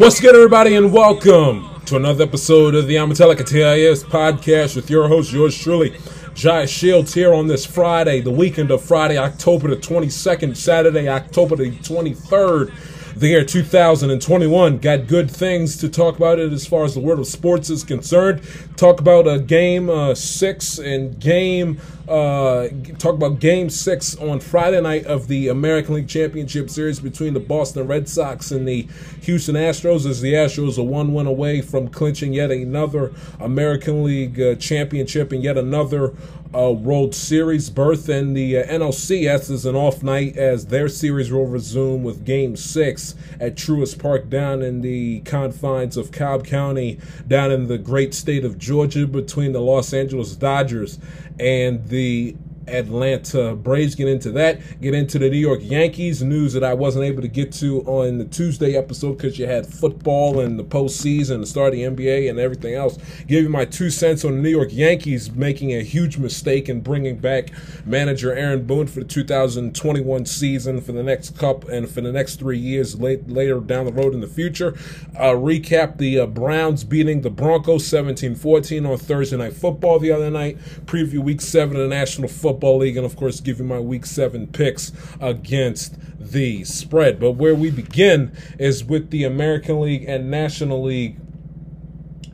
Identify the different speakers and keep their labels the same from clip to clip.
Speaker 1: What's good, everybody, and welcome to another episode of the Amatelica TIS podcast with your host, yours truly, Jai Shields, here on this Friday, the weekend of Friday, October the 22nd, Saturday, October the 23rd the year 2021. Got good things to talk about it as far as the world of sports is concerned. Talk about a game uh, six and game. Uh, talk about game six on Friday night of the American League Championship Series between the Boston Red Sox and the Houston Astros. As the Astros are one win away from clinching yet another American League uh, championship and yet another uh, World Series berth, and the uh, NLCS is an off night as their series will resume with Game Six at Truist Park down in the confines of Cobb County, down in the great state of Georgia, between the Los Angeles Dodgers and the Atlanta Braves. Get into that. Get into the New York Yankees news that I wasn't able to get to on the Tuesday episode because you had football and the postseason, the start of the NBA, and everything else. Give you my two cents on the New York Yankees making a huge mistake in bringing back manager Aaron Boone for the 2021 season for the next cup and for the next three years late, later down the road in the future. Uh, recap the uh, Browns beating the Broncos 17 14 on Thursday Night Football the other night. Preview week seven of the National Football Football League, and of course, give you my Week 7 picks against the spread. But where we begin is with the American League and National League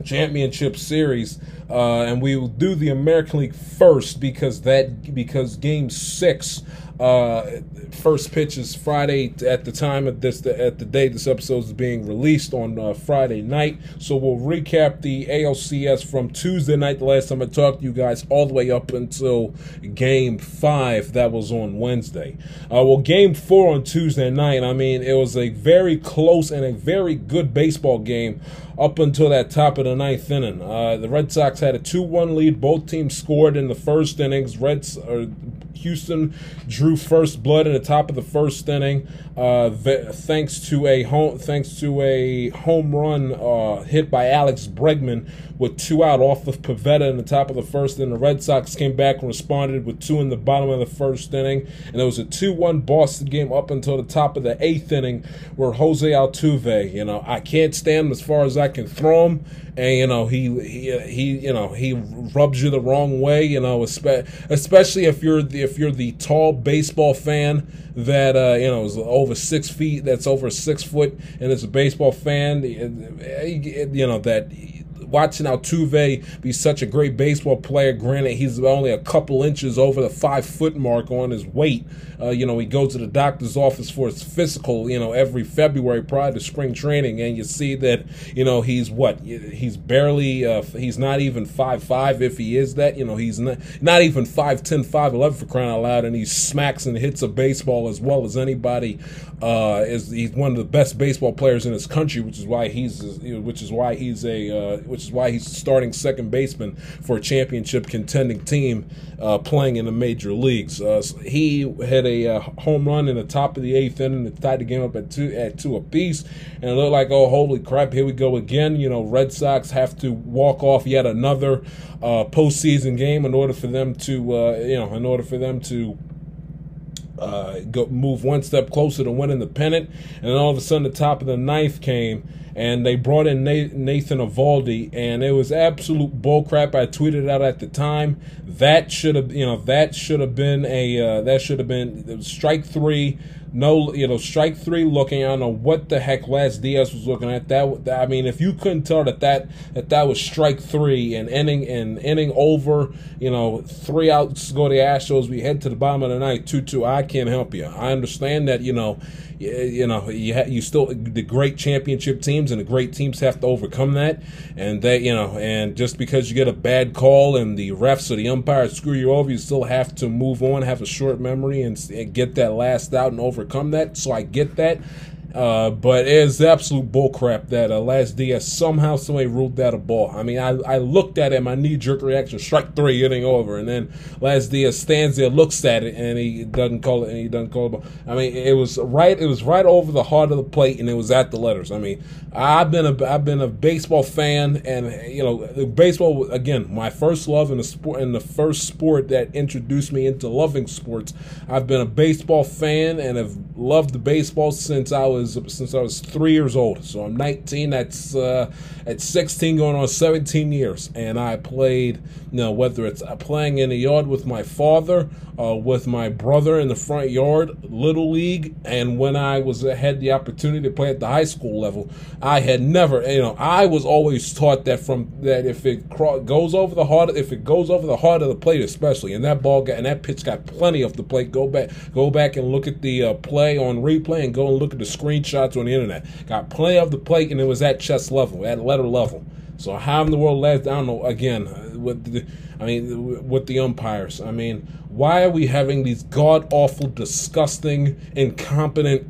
Speaker 1: Championship Series. Uh, and we will do the American League first because that because Game Six uh, first pitch is Friday at the time of this at the day this episode is being released on uh, Friday night. So we'll recap the ALCS from Tuesday night, the last time I talked to you guys, all the way up until Game Five that was on Wednesday. Uh, well, Game Four on Tuesday night. I mean, it was a very close and a very good baseball game up until that top of the ninth inning. Uh, the Red Sox had a 2 1 lead. Both teams scored in the first innings. Reds, uh, Houston drew first blood at the top of the first inning, uh, thanks to a home thanks to a home run uh, hit by Alex Bregman with two out off of Pivetta in the top of the first. Then the Red Sox came back and responded with two in the bottom of the first inning, and it was a two-one Boston game up until the top of the eighth inning, where Jose Altuve, you know, I can't stand him as far as I can throw him and you know he he he you know he rubs you the wrong way you know especially if you're the, if you're the tall baseball fan that uh, you know is over six feet that's over six foot and is a baseball fan you know that watching Altuve be such a great baseball player. Granted, he's only a couple inches over the five foot mark on his weight. Uh, you know, he goes to the doctor's office for his physical, you know, every February prior to spring training, and you see that, you know, he's what? He's barely, uh, he's not even five five if he is that. You know, he's not, not even 5'10, 5'11 for crying out loud, and he smacks and hits a baseball as well as anybody. Uh, is he's one of the best baseball players in his country, which is why he's, which is why he's a, uh, which is why he's starting second baseman for a championship contending team uh, playing in the major leagues. Uh, he had a uh, home run in the top of the eighth inning that tied the game up at two at two apiece, and it looked like oh holy crap here we go again. You know Red Sox have to walk off yet another uh, postseason game in order for them to uh, you know in order for them to uh, go move one step closer to winning the pennant. And then all of a sudden, the top of the ninth came, and they brought in Nathan Eovaldi, and it was absolute bullcrap. I tweeted out at the time that should have, you know, that should have been a uh, that should have been strike three no, you know, strike three looking. I don't know what the heck Laz Diaz was looking at. That I mean, if you couldn't tell that that that, that was strike three and inning and inning over, you know, three outs go to the Astros. We head to the bottom of the night, two two. I can't help you. I understand that you know you, know you ha- you still the great championship teams and the great teams have to overcome that. And they you know and just because you get a bad call and the refs or the umpires screw you over you still have to move on have a short memory and, and get that last out and overcome that. So I get that uh, but it is absolute bullcrap that uh, Laz Diaz somehow, somebody ruled that a ball. I mean, I, I looked at it, my knee jerk reaction, strike three, hitting over, and then Laz Diaz stands there, looks at it, and he doesn't call it, and he doesn't call it. I mean, it was right, it was right over the heart of the plate, and it was at the letters. I mean, I've been a, I've been a baseball fan, and you know, baseball again, my first love in the sport, in the first sport that introduced me into loving sports. I've been a baseball fan and have loved the baseball since I was was since I was three years old. So I'm 19. That's uh, at 16, going on 17 years, and I played. You know, whether it's playing in the yard with my father, uh, with my brother in the front yard, little league, and when I was had the opportunity to play at the high school level, I had never. You know, I was always taught that from that if it goes over the heart, if it goes over the heart of the plate, especially, and that ball got and that pitch got plenty of the plate. Go back, go back and look at the uh, play on replay, and go and look at the screenshots on the internet. Got plenty of the plate, and it was at chest level, at letter level. So how in the world last? I don't know. Again, uh, with the, I mean, with the umpires. I mean, why are we having these god awful, disgusting, incompetent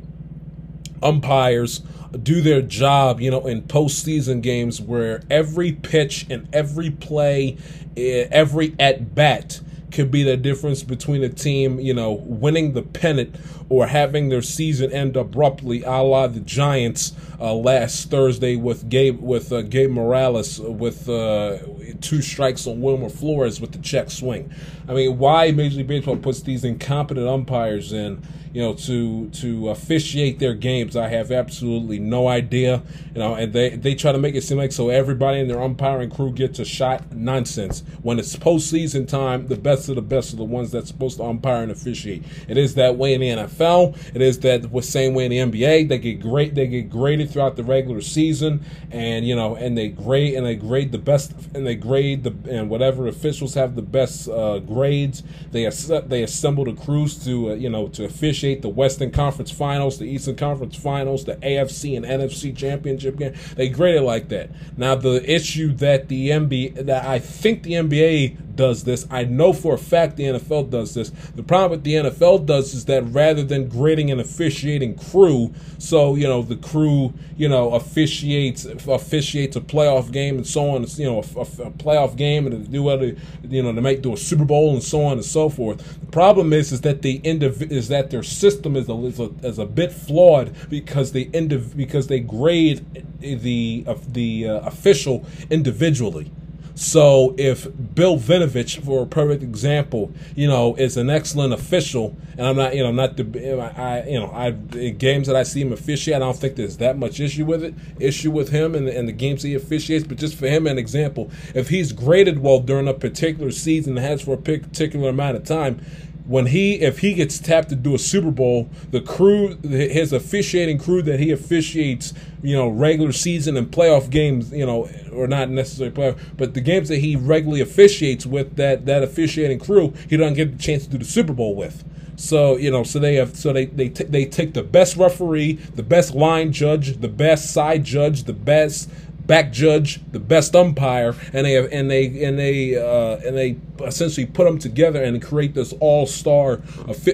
Speaker 1: umpires do their job? You know, in postseason games where every pitch and every play, eh, every at bat could be the difference between a team, you know, winning the pennant or having their season end abruptly, a la the Giants uh, last Thursday with Gabe with uh, Gabe Morales with uh, two strikes on Wilmer Flores with the check swing. I mean, why Major League Baseball puts these incompetent umpires in? You know, to to officiate their games. I have absolutely no idea. You know, and they they try to make it seem like so everybody in their umpiring crew gets a shot. Nonsense. When it's postseason time, the best of the best are the ones that's supposed to umpire and officiate. It is that way in the NFL. It is that the same way in the NBA. They get great. They get graded throughout the regular season, and you know, and they grade and they grade the best, and they grade the and whatever officials have the best uh, grades. They they assemble the crews to uh, you know to officiate appreciate the Western Conference Finals, the Eastern Conference Finals, the AFC and NFC Championship game. They grade it like that. Now, the issue that the NBA, that I think the NBA does this. I know for a fact the NFL does this. The problem with the NFL does is that rather than grading an officiating crew, so you know the crew, you know, officiates officiates a playoff game and so on, you know, a, a playoff game and to do other, you know, to make do a Super Bowl and so on and so forth. The problem is is that the indiv- is that their system is a, is a, is a bit flawed because they indiv- because they grade the the uh, official individually. So if Bill Vinovich, for a perfect example, you know, is an excellent official, and I'm not, you know, not the, I, you know, I in games that I see him officiate, I don't think there's that much issue with it, issue with him and, and the games he officiates. But just for him, an example, if he's graded well during a particular season, and has for a particular amount of time, when he if he gets tapped to do a Super Bowl, the crew, his officiating crew that he officiates, you know, regular season and playoff games, you know, or not necessarily playoff, but the games that he regularly officiates with that that officiating crew, he doesn't get the chance to do the Super Bowl with. So you know, so they have, so they they t- they take the best referee, the best line judge, the best side judge, the best back judge, the best umpire, and they have, and they and they uh, and they essentially put them together and create this all star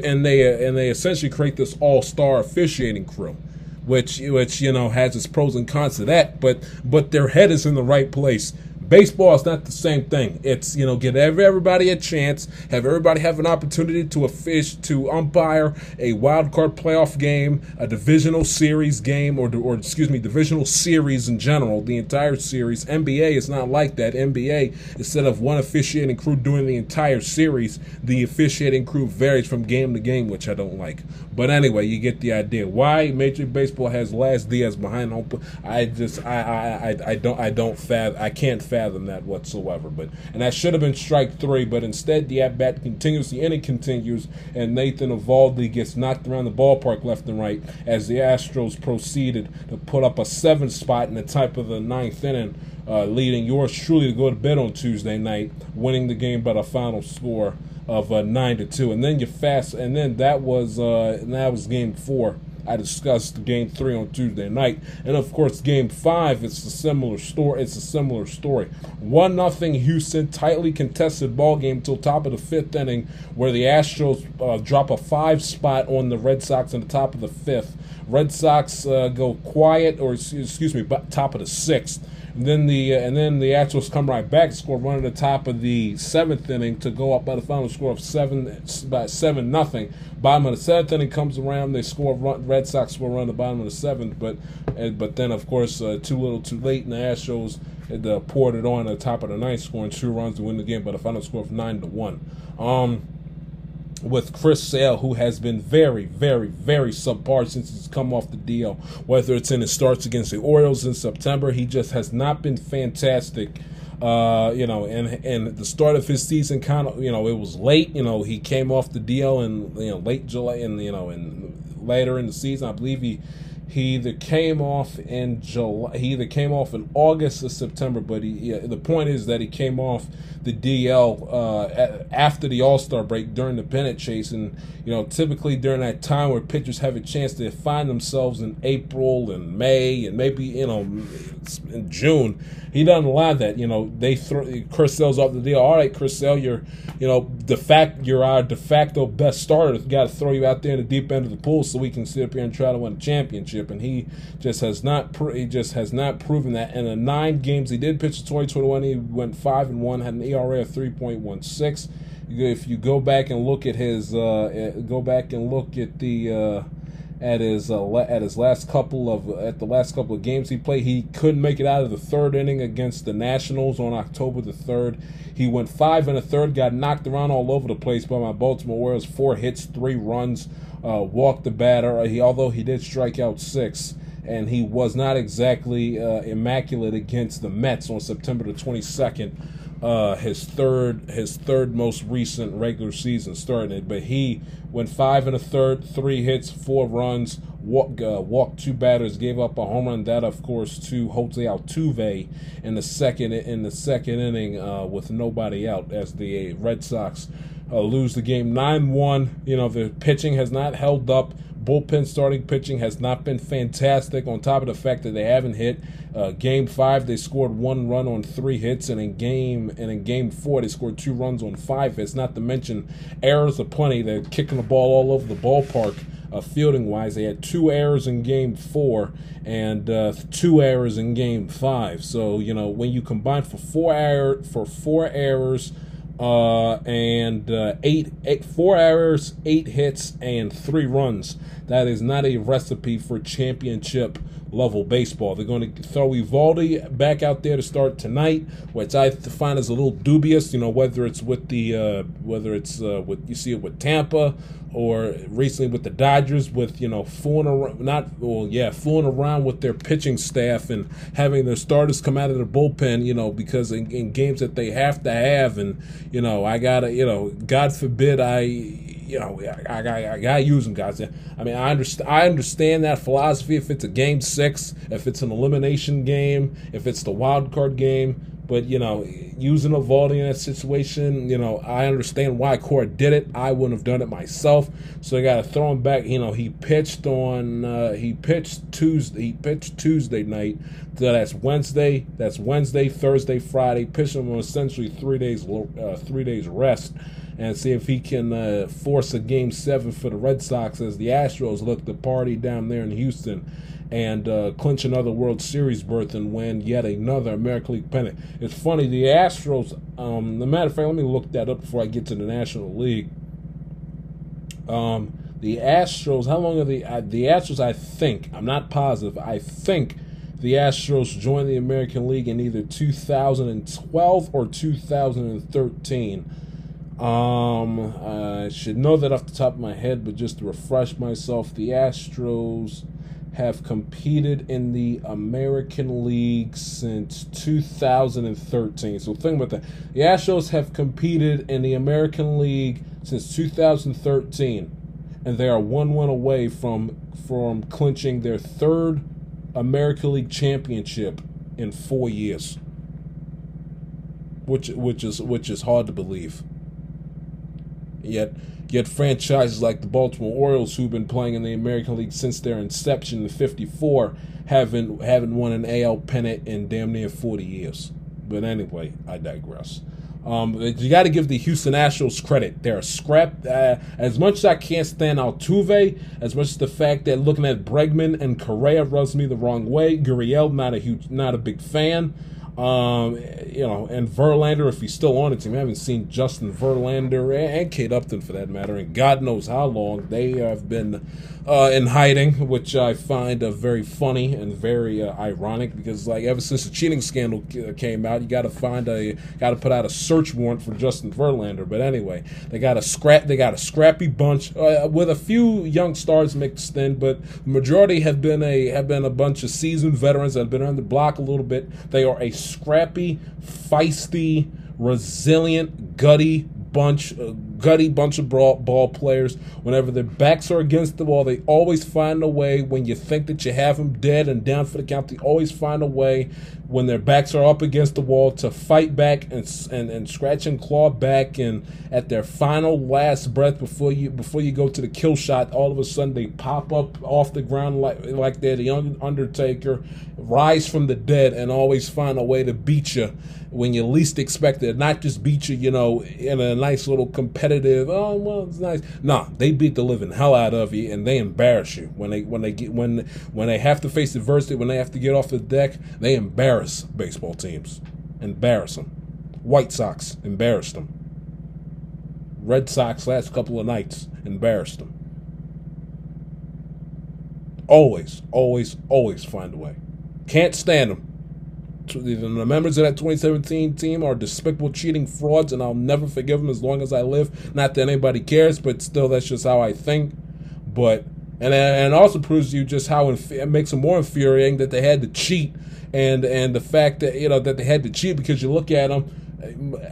Speaker 1: and they and they essentially create this all star officiating crew. Which, which you know has its pros and cons to that, but but their head is in the right place Baseball is not the same thing. It's you know give everybody a chance, have everybody have an opportunity to a fish to umpire a wild card playoff game, a divisional series game, or or excuse me, divisional series in general, the entire series. NBA is not like that. NBA instead of one officiating crew doing the entire series, the officiating crew varies from game to game, which I don't like. But anyway, you get the idea. Why Major League Baseball has Laz Diaz behind home? I just I I I, I don't I don't fathom I can't fathom that whatsoever. But and that should have been strike three, but instead the at bat continues, the inning continues, and Nathan Eovaldi gets knocked around the ballpark left and right as the Astros proceeded to put up a seven spot in the type of the ninth inning, uh, leading yours truly to go to bed on Tuesday night, winning the game by the final score of uh, nine to two. And then you fast, and then that was uh, that was game four I discussed game three on Tuesday night, and of course, game five. It's a similar story. It's a similar story. One nothing Houston, tightly contested ball game till top of the fifth inning, where the Astros uh, drop a five spot on the Red Sox in the top of the fifth. Red Sox uh, go quiet, or excuse me, top of the sixth. And then the uh, and then the Astros come right back, score one at the top of the seventh inning to go up by the final score of seven by seven nothing. Bottom of the seventh inning comes around, they score run, Red Sox score run the bottom of the seventh, but and, but then of course uh, too little, too late, and the Astros uh, poured it on at the top of the ninth, scoring two runs to win the game by the final score of nine to one. Um, with Chris Sale, who has been very, very, very subpar since he's come off the DL. Whether it's in his starts against the Orioles in September, he just has not been fantastic. Uh, you know, and and the start of his season kind of, you know, it was late. You know, he came off the DL in you know late July, and you know, and later in the season, I believe he he either came off in July, he either came off in August or September, but he, the point is that he came off the DL uh, after the All Star break during the pennant chase, and you know typically during that time where pitchers have a chance to find themselves in April and May and maybe you know in June, he doesn't allow that. You know they throw Chris Sale's off the DL. All right, Sale, you're you know de fact you're our de facto best starter. Got to throw you out there in the deep end of the pool so we can sit up here and try to win a championship. And he just has not he just has not proven that. In the nine games he did pitch in 2021, he went five and one, had an ERA of 3.16. If you go back and look at his, uh, eh, go back and look at the, uh, at his uh, at his last couple of at the last couple of games he played, he couldn't make it out of the third inning against the Nationals on October the third. He went five and a third, got knocked around all over the place by my Baltimore Orioles. Four hits, three runs, uh, walked the batter. He although he did strike out six and he was not exactly uh, immaculate against the Mets on September the 22nd uh, his third his third most recent regular season starting it. but he went five and a third, three hits, four runs, walk, uh, walked two batters, gave up a home run. That, of course, to Jose Altuve in the second in the second inning uh, with nobody out as the Red Sox uh, lose the game nine one. You know the pitching has not held up bullpen starting pitching has not been fantastic. On top of the fact that they haven't hit uh, game five, they scored one run on three hits, and in game and in game four they scored two runs on five hits. Not to mention errors aplenty. They're kicking the ball all over the ballpark. Uh, fielding wise, they had two errors in game four and uh, two errors in game five. So you know when you combine for four error for four errors uh, and uh, eight, eight, four errors, eight hits, and three runs. That is not a recipe for championship level baseball. They're going to throw Eovaldi back out there to start tonight, which I find is a little dubious. You know, whether it's with the uh, whether it's uh, with you see it with Tampa or recently with the Dodgers, with you know fooling around, not well, yeah, fooling around with their pitching staff and having their starters come out of the bullpen. You know, because in, in games that they have to have, and you know, I gotta, you know, God forbid I you know, I, I, I got to use them, guys. I mean, I understand. I understand that philosophy. If it's a game six, if it's an elimination game, if it's the wild card game, but you know, using Eovaldi in that situation, you know, I understand why Cora did it. I wouldn't have done it myself. So I got to throw him back. You know, he pitched on. Uh, he pitched Tuesday. He pitched Tuesday night. So that's Wednesday. That's Wednesday, Thursday, Friday. Pitched him on essentially three days. Uh, three days rest and see if he can uh, force a game seven for the Red Sox as the Astros look to party down there in Houston and uh, clinch another World Series berth and win yet another American League pennant. It's funny, the Astros, um, the matter of fact, let me look that up before I get to the National League. Um, the Astros, how long are the uh, the Astros? I think I'm not positive. I think the Astros joined the American League in either 2012 or 2013. Um, I should know that off the top of my head, but just to refresh myself, the Astros have competed in the American League since 2013. So think about that. The Astros have competed in the American League since 2013, and they are one win away from from clinching their third American League championship in four years, which which is which is hard to believe. Yet, yet franchises like the Baltimore Orioles, who've been playing in the American League since their inception in '54, haven't haven't won an AL pennant in damn near 40 years. But anyway, I digress. Um, you got to give the Houston Astros credit. They're a scrap. Uh, as much as I can't stand Altuve, as much as the fact that looking at Bregman and Correa rubs me the wrong way. Gurriel, not a huge, not a big fan. Um, you know, and Verlander, if he's still on the team, I haven't seen Justin Verlander and Kate Upton for that matter, and God knows how long. They have been uh, in hiding, which I find uh, very funny and very uh, ironic because, like, ever since the cheating scandal came out, you got to find a, got to put out a search warrant for Justin Verlander. But anyway, they got a scrap, they got a scrappy bunch uh, with a few young stars mixed in, but the majority have been a have been a bunch of seasoned veterans that have been on the block a little bit. They are a scrappy, feisty, resilient, gutty bunch, a gutty bunch of ball, ball players. Whenever their backs are against the wall, they always find a way. When you think that you have them dead and down for the count, they always find a way. When their backs are up against the wall, to fight back and and, and scratch and claw back, and at their final last breath before you before you go to the kill shot, all of a sudden they pop up off the ground like like they're the Undertaker, rise from the dead, and always find a way to beat you when you least expect it. Not just beat you, you know, in a nice little competitive. Oh well, it's nice. Nah, they beat the living hell out of you, and they embarrass you when they when they get when when they have to face adversity. When they have to get off the deck, they embarrass baseball teams. Embarrass them. White Sox embarrassed them. Red Sox last couple of nights embarrassed them. Always, always, always find a way. Can't stand them the members of that 2017 team are despicable, cheating frauds, and I'll never forgive them as long as I live. Not that anybody cares, but still, that's just how I think. But and and also proves to you just how inf- it makes them more infuriating that they had to cheat, and and the fact that you know that they had to cheat because you look at them.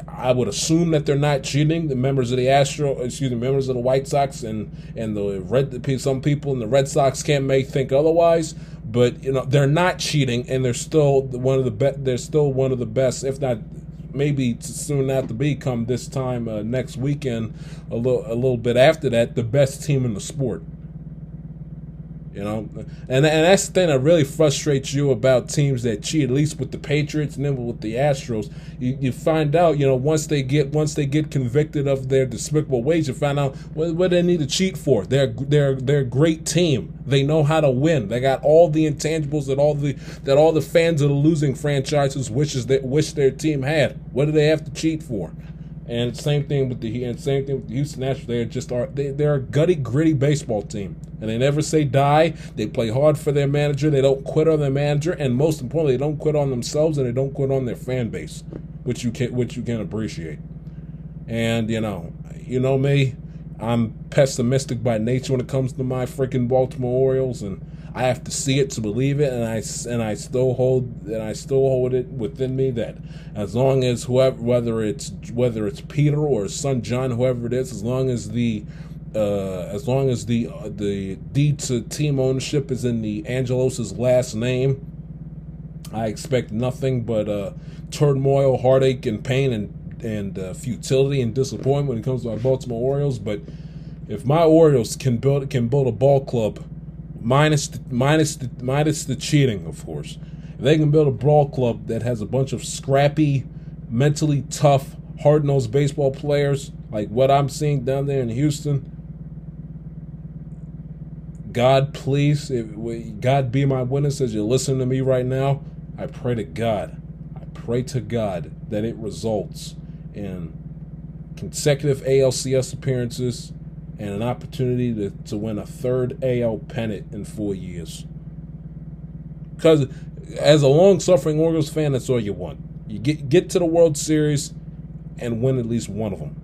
Speaker 1: I would assume that they're not cheating. The members of the Astro, excuse me, members of the White Sox and and the Red, some people in the Red Sox can't make think otherwise but you know they're not cheating, and they're still one of the best. They're still one of the best, if not maybe soon after be come this time uh, next weekend, a little a little bit after that, the best team in the sport. You know, and and that's the thing that really frustrates you about teams that cheat. At least with the Patriots and then with the Astros, you, you find out. You know, once they get once they get convicted of their despicable ways, you find out what, what they need to cheat for. They're they're they're a great team. They know how to win. They got all the intangibles that all the that all the fans of the losing franchises wishes that wish their team had. What do they have to cheat for? And same thing with the and same thing with the Houston Astros. They're just are they, they're a gutty, gritty baseball team, and they never say die. They play hard for their manager. They don't quit on their manager, and most importantly, they don't quit on themselves, and they don't quit on their fan base, which you can which you can appreciate. And you know, you know me, I'm pessimistic by nature when it comes to my freaking Baltimore Orioles, and I have to see it to believe it, and I and I still hold and I still hold it within me that as long as whoever whether it's whether it's Peter or his son John, whoever it is, as long as the uh, as long as the uh, the deed to team ownership is in the Angelos's last name, I expect nothing but uh, turmoil, heartache, and pain, and and uh, futility and disappointment when it comes to my Baltimore Orioles. But if my Orioles can build can build a ball club minus the, minus the, minus the cheating, of course. If they can build a brawl club that has a bunch of scrappy, mentally tough, hard-nosed baseball players like what I'm seeing down there in Houston. God, please, if, God be my witness as you listen to me right now. I pray to God, I pray to God that it results in consecutive ALCS appearances and an opportunity to, to win a third AL pennant in four years. Because as a long suffering Orioles fan, that's all you want. You get get to the World Series and win at least one of them.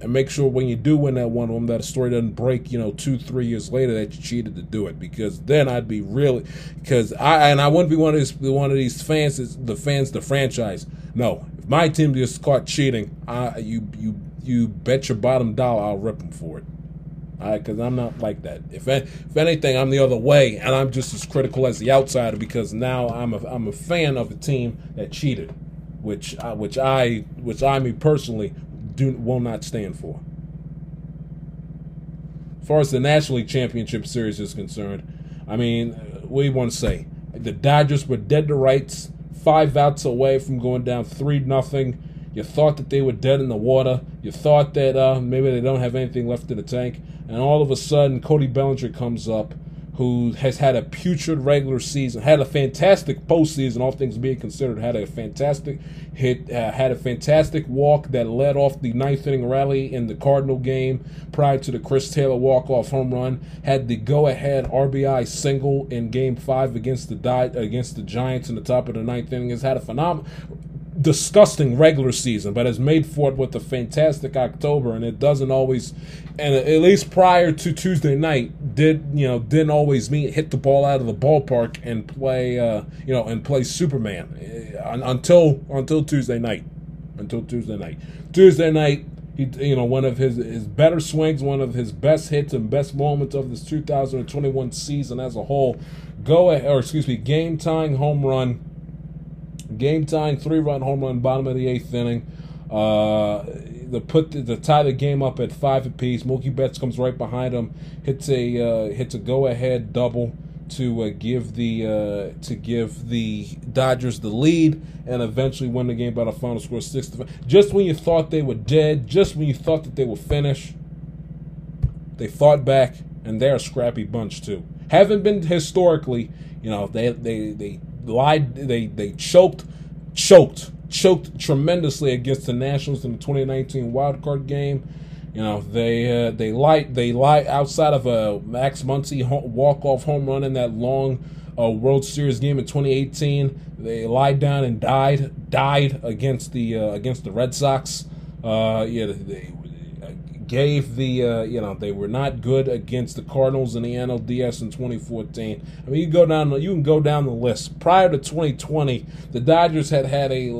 Speaker 1: And make sure when you do win that one of them, that a story doesn't break, you know, two, three years later that you cheated to do it. Because then I'd be really, because I and I wouldn't be one of these one of these fans, the fans, the franchise. No, if my team gets caught cheating, I you you you bet your bottom dollar I'll rip them for it because I'm not like that. If if anything, I'm the other way, and I'm just as critical as the outsider because now I'm a I'm a fan of a team that cheated, which I, which I which I me personally do will not stand for. As far as the National League Championship Series is concerned, I mean, you want to say? The Dodgers were dead to rights, five outs away from going down three nothing. You thought that they were dead in the water. You thought that uh, maybe they don't have anything left in the tank and all of a sudden Cody Bellinger comes up who has had a putrid regular season, had a fantastic postseason, all things being considered, had a fantastic hit, uh, had a fantastic walk that led off the ninth inning rally in the Cardinal game prior to the Chris Taylor walk off home run, had the go ahead RBI single in Game Five against the against the Giants in the top of the ninth inning, has had a phenomenal disgusting regular season, but has made for it with a fantastic October, and it doesn't always, and at least prior to Tuesday night, did you know didn't always mean hit the ball out of the ballpark and play uh, you know and play Superman uh, until until Tuesday night, until Tuesday night. Tuesday night, he you know one of his his better swings, one of his best hits and best moments of this 2021 season as a whole. Go ahead, or excuse me, game tying home run Game time, three run home run, bottom of the eighth inning. Uh, the put the, the tie the game up at five apiece. Mookie Betts comes right behind him, hits a uh, hits a go ahead double to uh, give the uh, to give the Dodgers the lead and eventually win the game by the final score six to five. Just when you thought they were dead, just when you thought that they were finished, they fought back and they're a scrappy bunch too. Haven't been historically, you know, they they they lied. They they choked, choked, choked tremendously against the Nationals in the 2019 wild card game. You know they uh, they lied they lied outside of a Max Muncy walk off home run in that long uh, World Series game in 2018. They lied down and died died against the uh, against the Red Sox. Uh, yeah, they, gave the uh, you know they were not good against the Cardinals in the NLDS in 2014. I mean, you go down you can go down the list. Prior to 2020, the Dodgers had had a,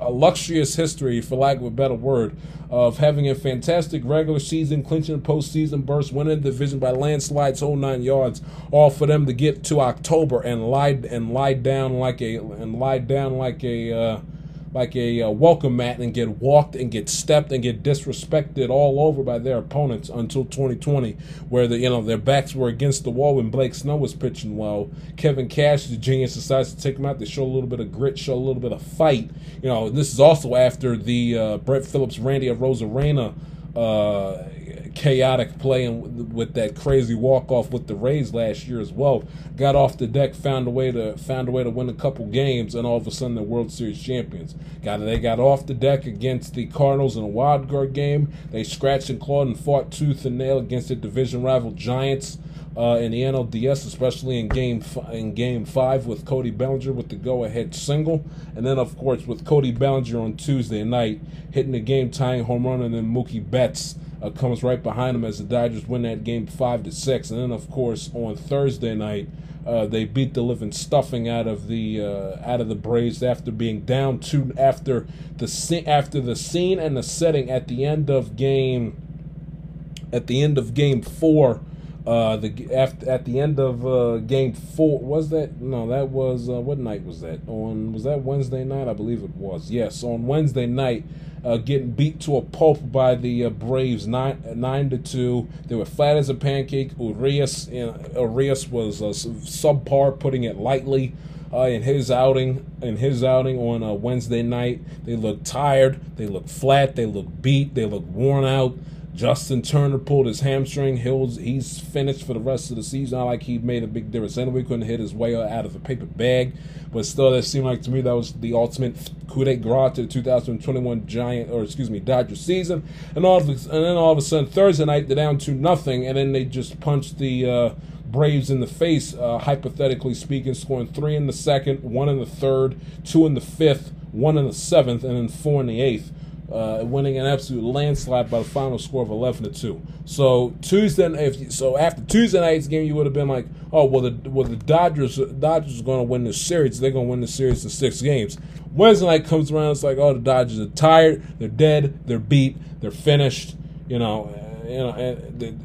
Speaker 1: a luxurious history, for lack of a better word, of having a fantastic regular season, clinching a postseason burst, winning the division by landslides, whole nine yards, all for them to get to October and lie and lie down like a and lie down like a. Uh, like a uh, welcome mat and get walked and get stepped and get disrespected all over by their opponents until 2020, where the you know their backs were against the wall when Blake Snow was pitching well. Kevin Cash, the genius, decides to take him out. They show a little bit of grit, show a little bit of fight. You know, this is also after the uh, Brett Phillips, Randy Arozarena. Uh, chaotic playing with that crazy walk off with the Rays last year as well. Got off the deck, found a way to found a way to win a couple games, and all of a sudden the World Series champions. Got they got off the deck against the Cardinals in a wild card game. They scratched and clawed and fought tooth and nail against the division rival Giants. Uh, in the NLDS, especially in game f- in game five with Cody Bellinger with the go-ahead single, and then of course with Cody Bellinger on Tuesday night hitting the game-tying home run, and then Mookie Betts uh, comes right behind them as the Dodgers win that game five to six. And then, of course, on Thursday night, uh, they beat the living stuffing out of the uh, out of the Braves after being down two after the after the scene and the setting at the end of game at the end of game four. Uh, the after at the end of uh, game four was that no that was uh, what night was that on was that Wednesday night I believe it was yes on Wednesday night uh, getting beat to a pulp by the uh, Braves nine nine to two. They were flat as a pancake. Urias Urias was uh, subpar, putting it lightly. Uh, in his outing, in his outing on uh, Wednesday night, they looked tired. They looked flat. They looked beat. They looked worn out. Justin Turner pulled his hamstring. He's, he's finished for the rest of the season. Not like he made a big difference. Anyway, couldn't hit his way out of a paper bag. But still, that seemed like to me that was the ultimate coup de grace to the 2021 Giant, or excuse me, Dodger season. And all of, and then all of a sudden, Thursday night, they're down to nothing. And then they just punched the. Uh, Braves in the face, uh, hypothetically speaking, scoring three in the second, one in the third, two in the fifth, one in the seventh, and then four in the eighth uh, winning an absolute landslide by the final score of 11 to 2. So Tuesday, if so after Tuesday night's game, you would have been like, oh well, the well the Dodgers uh, Dodgers are going to win the series. They're going to win the series in six games. Wednesday night comes around, it's like, oh, the Dodgers are tired, they're dead, they're beat, they're finished. You know, uh, you know, uh,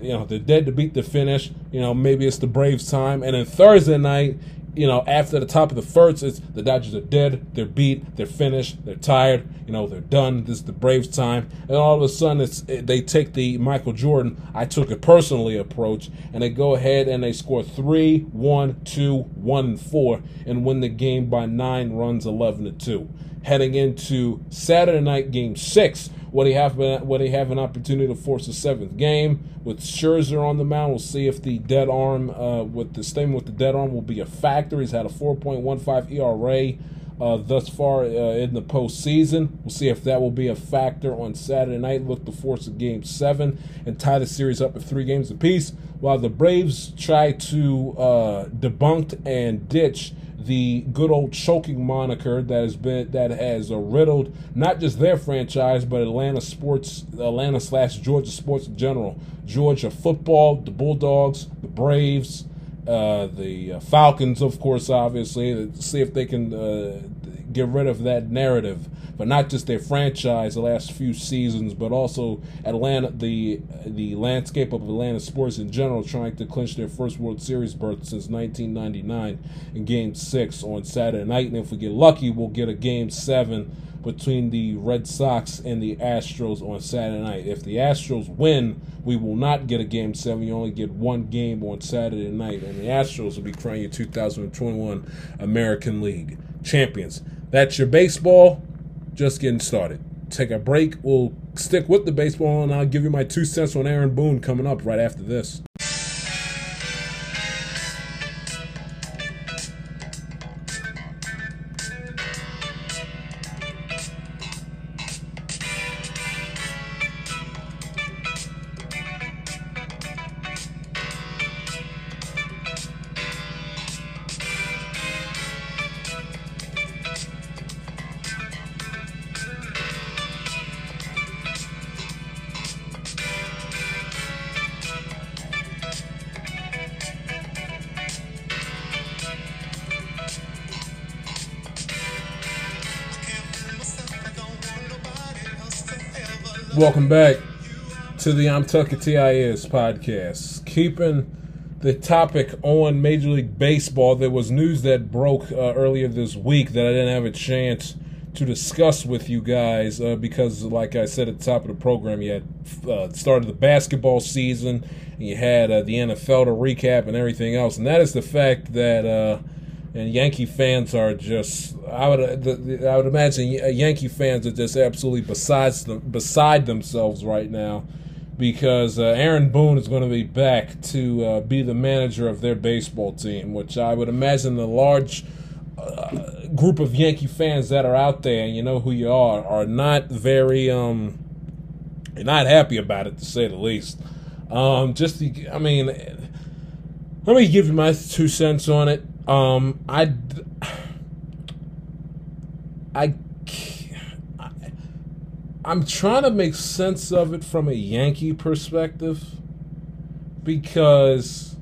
Speaker 1: you know, they're dead to beat the finish. You know, maybe it's the Braves' time. And then Thursday night, you know, after the top of the first, it's the Dodgers are dead, they're beat, they're finished, they're tired, you know, they're done. This is the Braves' time, and all of a sudden, it's it, they take the Michael Jordan, I took it personally approach, and they go ahead and they score three, one, two, one, and four, and win the game by nine runs, eleven to two. heading into Saturday night game six. Will he have will he have an opportunity to force a seventh game with Scherzer on the mound? We'll see if the dead arm uh, with the statement with the dead arm will be a factor. He's had a 4.15 ERA uh, thus far uh, in the postseason. We'll see if that will be a factor on Saturday night. Look to force a game seven and tie the series up at three games apiece, while the Braves try to uh, debunk and ditch the good old choking moniker that has been that has uh, riddled not just their franchise but Atlanta sports, Atlanta slash Georgia sports in general. Georgia football, the Bulldogs, the Braves, uh, the uh, Falcons, of course, obviously, see if they can uh, get rid of that narrative, but not just their franchise the last few seasons, but also Atlanta, the the landscape of Atlanta sports in general, trying to clinch their first World Series berth since 1999 in Game Six on Saturday night, and if we get lucky, we'll get a Game Seven between the Red Sox and the Astros on Saturday night. If the Astros win, we will not get a game seven. You only get one game on Saturday night, and the Astros will be crowned your 2021 American League champions. That's your baseball. Just getting started. Take a break. We'll stick with the baseball, and I'll give you my two cents on Aaron Boone coming up right after this. Welcome back to the I'm Tucker TIS podcast. Keeping the topic on Major League Baseball, there was news that broke uh, earlier this week that I didn't have a chance to discuss with you guys uh, because, like I said at the top of the program, you had uh, started the basketball season, and you had uh, the NFL to recap and everything else, and that is the fact that uh, and Yankee fans are just I would I would imagine Yankee fans are just absolutely besides them, beside themselves right now because uh, Aaron Boone is going to be back to uh, be the manager of their baseball team, which I would imagine the large uh, group of Yankee fans that are out there, and you know who you are, are not very um not happy about it to say the least. Um, just the, I mean, let me give you my two cents on it. Um, I, I, I'm trying to make sense of it from a Yankee perspective because,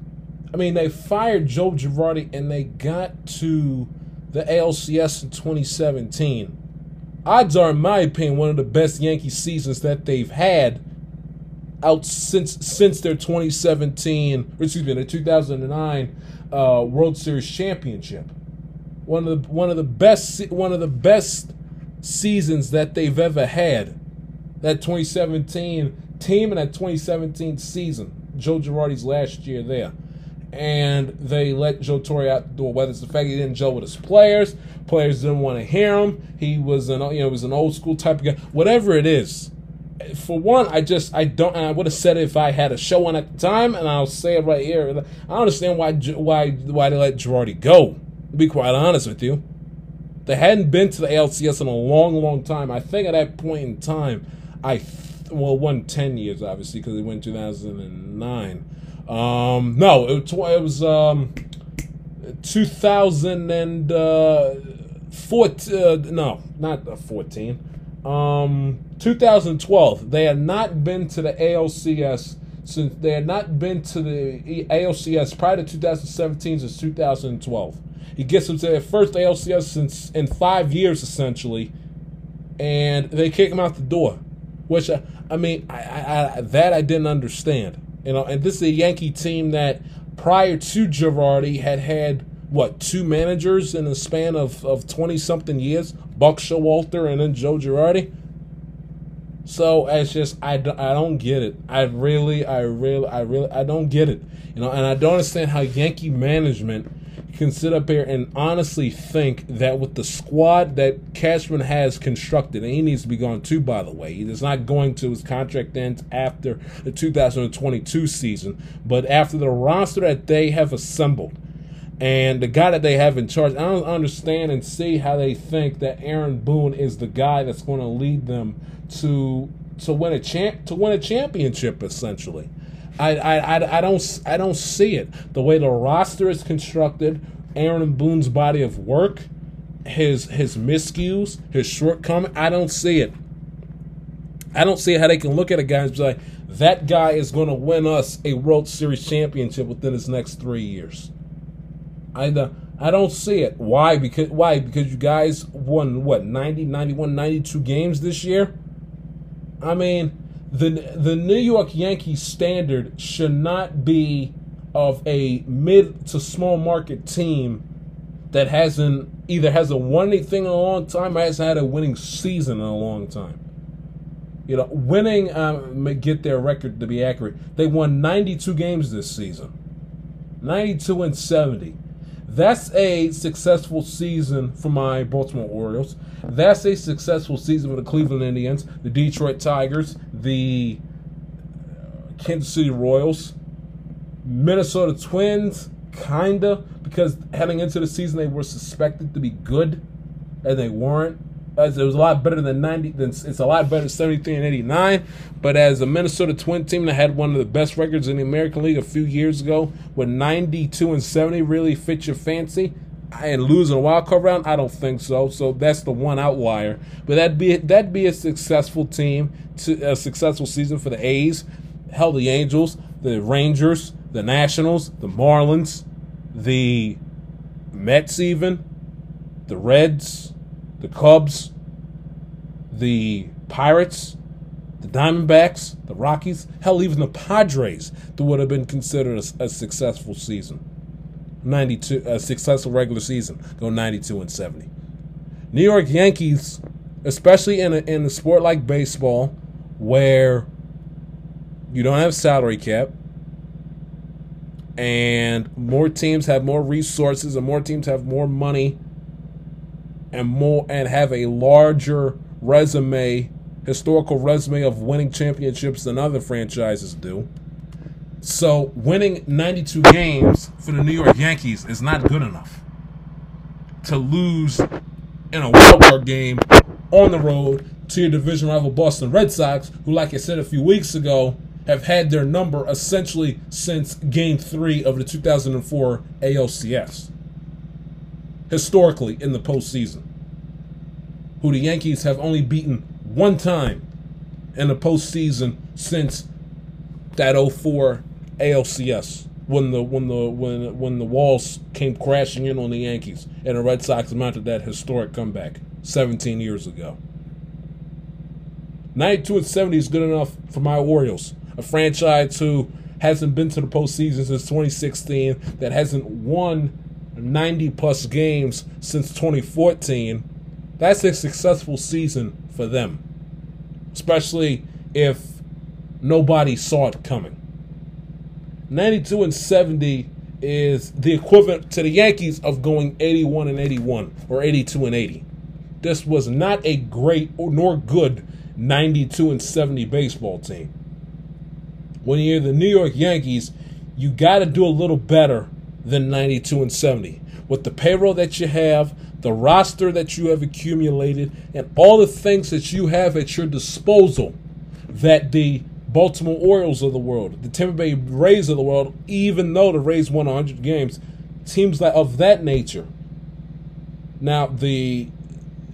Speaker 1: I mean, they fired Joe Girardi and they got to the ALCS in 2017. Odds are, in my opinion, one of the best Yankee seasons that they've had out since since their 2017, excuse me, their 2009 uh, World Series championship. One of the one of the best one of the best seasons that they've ever had. That 2017 team and that 2017 season. Joe Girardi's last year there. And they let Joe Torre out the door. Whether it's the fact he didn't gel with his players, players didn't want to hear him. He was an you know he was an old school type of guy. Whatever it is, for one, I just I don't. I would have said it if I had a show on at the time, and I'll say it right here. I understand why why why they let Girardi go. To be quite honest with you, they hadn't been to the ALCS in a long, long time. I think at that point in time, I well, won ten years obviously because they went two thousand and nine. Um, no, it, it was um, two thousand and uh, four. Uh, no, not uh, fourteen. Um, 2012. They had not been to the ALCS since they had not been to the ALCS prior to 2017 since 2012. He gets them to their first ALCS since in five years essentially, and they kick him out the door. Which I, I mean, I, I, I, that I didn't understand. You know, and this is a Yankee team that prior to Girardi had had what two managers in a span of of twenty something years, Buck Showalter and then Joe Girardi. So it's just I, I don't get it. I really I really I really I don't get it. You know, and I don't understand how Yankee management can sit up here and honestly think that with the squad that Cashman has constructed, and he needs to be gone too, by the way, he is not going to his contract ends after the 2022 season, but after the roster that they have assembled and the guy that they have in charge, I don't understand and see how they think that Aaron Boone is the guy that's going to lead them to to win a champ to win a championship essentially. I, I, I, don't I don't see it. The way the roster is constructed, Aaron Boone's body of work, his his miscues, his shortcoming, I don't see it. I don't see how they can look at a guy and be like, that guy is going to win us a World Series championship within his next three years. I, I don't see it. Why? Because why? Because you guys won what 90, 91, 92 games this year. I mean, the the New York Yankees standard should not be of a mid to small market team that hasn't either hasn't won anything in a long time or hasn't had a winning season in a long time. You know, winning um, get their record to be accurate. They won 92 games this season, 92 and 70. That's a successful season for my Baltimore Orioles. That's a successful season for the Cleveland Indians, the Detroit Tigers, the Kansas City Royals, Minnesota Twins, kinda, because heading into the season they were suspected to be good, and they weren't as it was a lot better than 90 than it's a lot better than 73 and 89 but as a minnesota twin team that had one of the best records in the american league a few years ago with 92 and 70 really fit your fancy and losing a wild card round i don't think so. So that's the one outlier. But that'd be that'd be a successful team to a successful season for the a's. Hell the angels the rangers the nationals the marlins the mets even the reds the Cubs, the Pirates, the Diamondbacks, the Rockies, hell, even the Padres, that would have been considered a, a successful season. 92, a successful regular season, go 92 and 70. New York Yankees, especially in a, in a sport like baseball, where you don't have salary cap, and more teams have more resources, and more teams have more money and more and have a larger resume, historical resume of winning championships than other franchises do. So winning 92 games for the New York Yankees is not good enough. To lose in a wild card game on the road to your division rival Boston Red Sox, who, like I said a few weeks ago, have had their number essentially since Game Three of the 2004 ALCS historically in the postseason, who the Yankees have only beaten one time in the postseason since that 04 ALCS when the when the when when the walls came crashing in on the Yankees and the Red Sox mounted that historic comeback 17 years ago. 92 and 70 is good enough for my Orioles, a franchise who hasn't been to the postseason since 2016, that hasn't won 90 plus games since 2014, that's a successful season for them, especially if nobody saw it coming. 92 and 70 is the equivalent to the Yankees of going 81 and 81 or 82 and 80. This was not a great nor good 92 and 70 baseball team. When you're the New York Yankees, you got to do a little better than 92 and 70. With the payroll that you have, the roster that you have accumulated, and all the things that you have at your disposal that the Baltimore Orioles of the world, the Tampa Bay Rays of the world, even though the Rays won 100 games, teams that of that nature. Now, the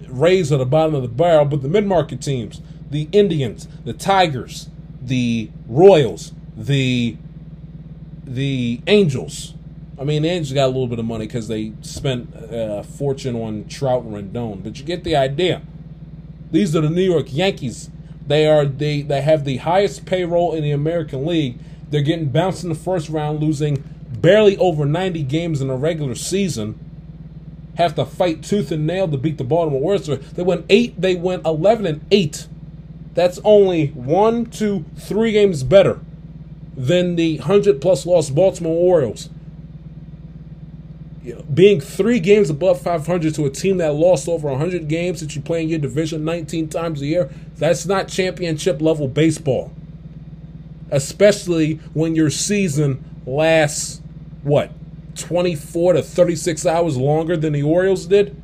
Speaker 1: Rays are the bottom of the barrel, but the mid market teams, the Indians, the Tigers, the Royals, the the Angels, I mean, the Angels got a little bit of money because they spent a fortune on Trout and Rendon, but you get the idea. These are the New York Yankees. They are they they have the highest payroll in the American League. They're getting bounced in the first round, losing barely over 90 games in a regular season. Have to fight tooth and nail to beat the Baltimore Orioles. They went eight. They went 11 and eight. That's only one, two, three games better than the 100 plus lost Baltimore Orioles being three games above 500 to a team that lost over 100 games that you play in your division 19 times a year, that's not championship level baseball. Especially when your season lasts, what, 24 to 36 hours longer than the Orioles did?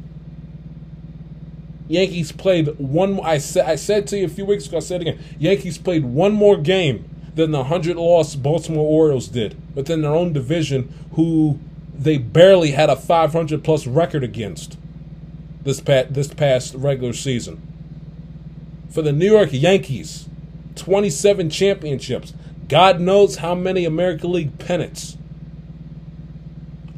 Speaker 1: Yankees played one. I said I said to you a few weeks ago. I said again. Yankees played one more game than the hundred loss Baltimore Orioles did within their own division, who they barely had a 500 plus record against this past this past regular season. For the New York Yankees, 27 championships. God knows how many American League pennants.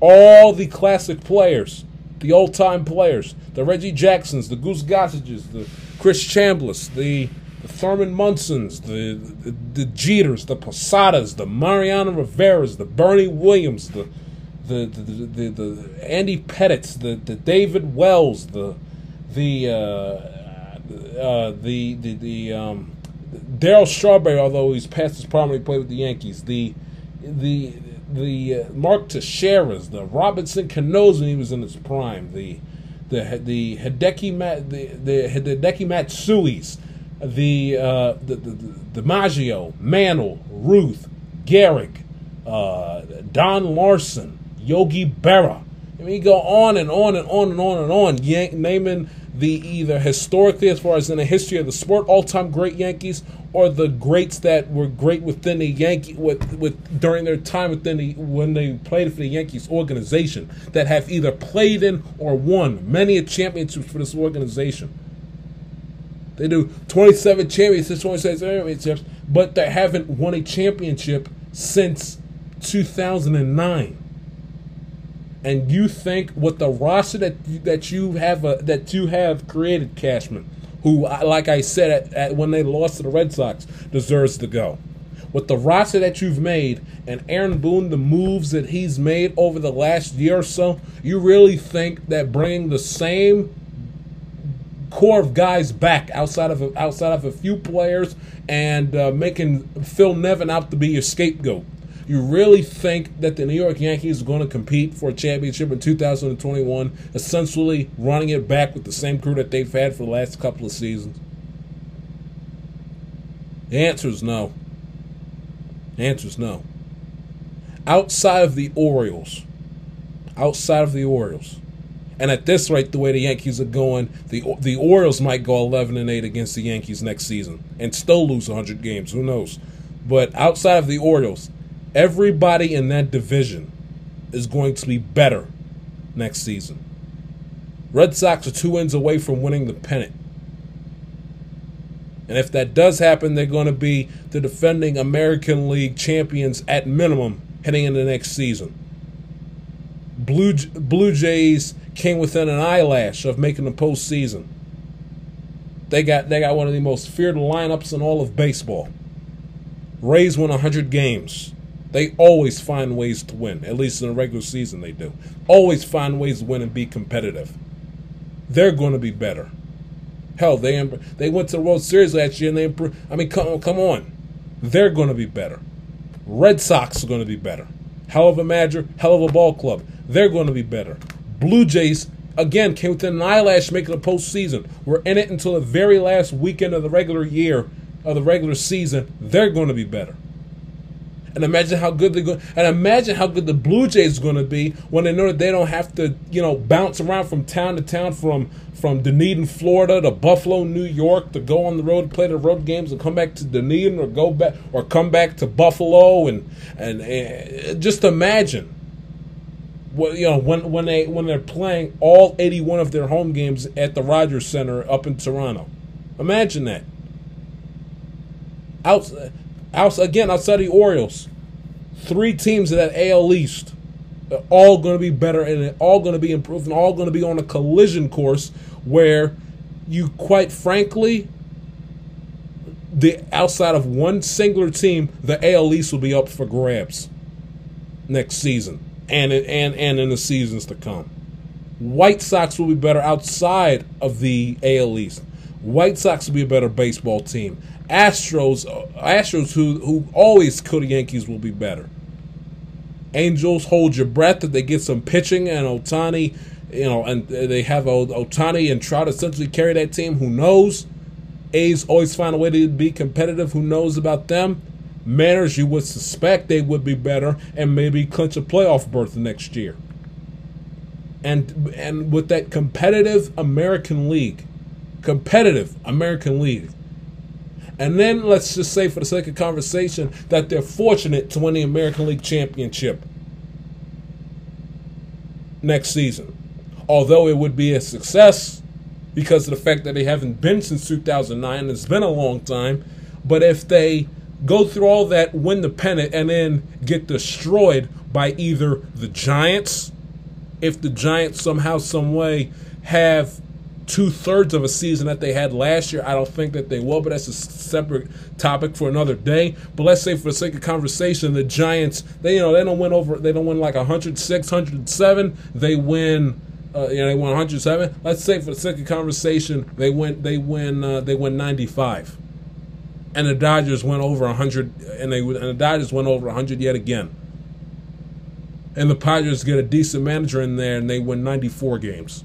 Speaker 1: All the classic players the old time players, the Reggie Jacksons, the Goose Gossages, the Chris Chambliss, the, the Thurman Munsons, the, the, the Jeters, the Posadas, the Mariano Rivera's, the Bernie Williams, the the the, the, the Andy Pettitts, the, the David Wells, the the uh, uh, the the, the um, Darryl Strawberry, although he's past his prime he played with the Yankees, the the the uh, Mark Teixeiras, the Robinson Canos when he was in his prime, the the the Hideki Mat the the Hideki Matsuis, the, uh, the the the Maggio, Mantle, Ruth, Gehrig, uh, Don Larsen, Yogi Berra. I mean, you go on and on and on and on and on, yank, naming the either historically, as far as in the history of the sport, all-time great Yankees, or the greats that were great within the Yankee with, with during their time within the when they played for the Yankees organization that have either played in or won many a championships for this organization. They do 27 championships, 27 championships, but they haven't won a championship since 2009 and you think with the roster that you, that you have a, that you have created, Cashman, who, like I said, at, at, when they lost to the Red Sox, deserves to go. With the roster that you've made and Aaron Boone, the moves that he's made over the last year or so, you really think that bringing the same core of guys back outside of outside of a few players and uh, making Phil Nevin out to be your scapegoat you really think that the New York Yankees are going to compete for a championship in 2021, essentially running it back with the same crew that they've had for the last couple of seasons? The answer is no. The answer is no. Outside of the Orioles, outside of the Orioles, and at this rate, the way the Yankees are going, the the Orioles might go 11 and 8 against the Yankees next season and still lose 100 games. Who knows? But outside of the Orioles, Everybody in that division is going to be better next season. Red Sox are two wins away from winning the pennant. And if that does happen, they're going to be the defending American League champions at minimum heading into next season. Blue, Blue Jays came within an eyelash of making the postseason. They got they got one of the most feared lineups in all of baseball. Rays won 100 games. They always find ways to win. At least in the regular season, they do. Always find ways to win and be competitive. They're going to be better. Hell, they they went to the World Series last year and they improved. I mean, come, come on. They're going to be better. Red Sox are going to be better. Hell of a manager, hell of a ball club. They're going to be better. Blue Jays, again, came within an eyelash making the postseason. We're in it until the very last weekend of the regular year, of the regular season. They're going to be better and imagine how good they're going. And imagine how good the Blue Jays are going to be when they know that they don't have to, you know, bounce around from town to town, from from Dunedin, Florida, to Buffalo, New York, to go on the road, play the road games, and come back to Dunedin, or go back, or come back to Buffalo, and and, and just imagine. What, you know when when they when they're playing all 81 of their home games at the Rogers Center up in Toronto, imagine that. Out, again, outside the Orioles, three teams in that AL East are all going to be better and all going to be improved and all going to be on a collision course where you, quite frankly, the outside of one singular team, the AL East will be up for grabs next season and and and in the seasons to come. White Sox will be better outside of the AL East. White Sox will be a better baseball team. Astros, uh, Astros who who always kill the Yankees will be better. Angels hold your breath that they get some pitching and Ohtani, you know, and they have Ohtani and Trout essentially carry that team. Who knows? A's always find a way to be competitive. Who knows about them? Mariners, you would suspect they would be better and maybe clinch a playoff berth next year. And and with that competitive American League, competitive American League, and then let's just say, for the sake of conversation, that they're fortunate to win the American League Championship next season. Although it would be a success because of the fact that they haven't been since 2009, it's been a long time. But if they go through all that, win the pennant, and then get destroyed by either the Giants, if the Giants somehow, some way have two thirds of a season that they had last year. I don't think that they will, but that's a separate topic for another day. But let's say, for the sake of conversation, the Giants they you know they don't win over they don't win like 106, 107. They win. Uh, you know, they won 107. Let's say, for the sake of conversation, they win. They win. Uh, they win 95, and the Dodgers went over 100, and they and the Dodgers went over 100 yet again. And the Padres get a decent manager in there, and they win 94 games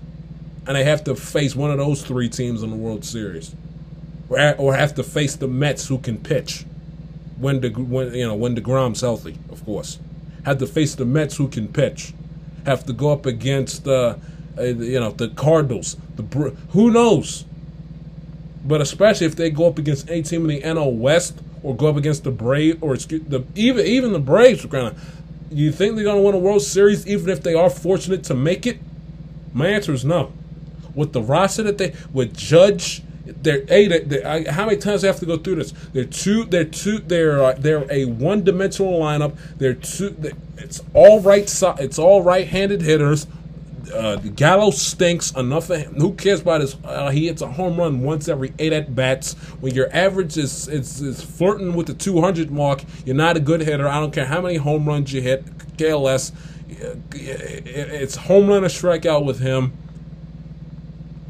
Speaker 1: and they have to face one of those three teams in the World Series, or, or have to face the Mets who can pitch when the when you know when deGrom's healthy, of course. Have to face the Mets who can pitch. Have to go up against uh, uh, you know the Cardinals. The who knows. But especially if they go up against a team in the NL West or go up against the Braves or the even even the Braves are of. You think they're going to win a World Series even if they are fortunate to make it? My answer is no with the roster that they with Judge. They're a. They, they, how many times do I have to go through this? They're two. They're two. They're uh, they're a one dimensional lineup. They're two. They, it's all right. It's all right handed hitters. Uh, Gallo stinks. Enough of him. Who cares about his? Uh, he hits a home run once every eight at bats. When your average is, is is flirting with the 200 mark, you're not a good hitter. I don't care how many home runs you hit. KLS. It's home run or strikeout with him.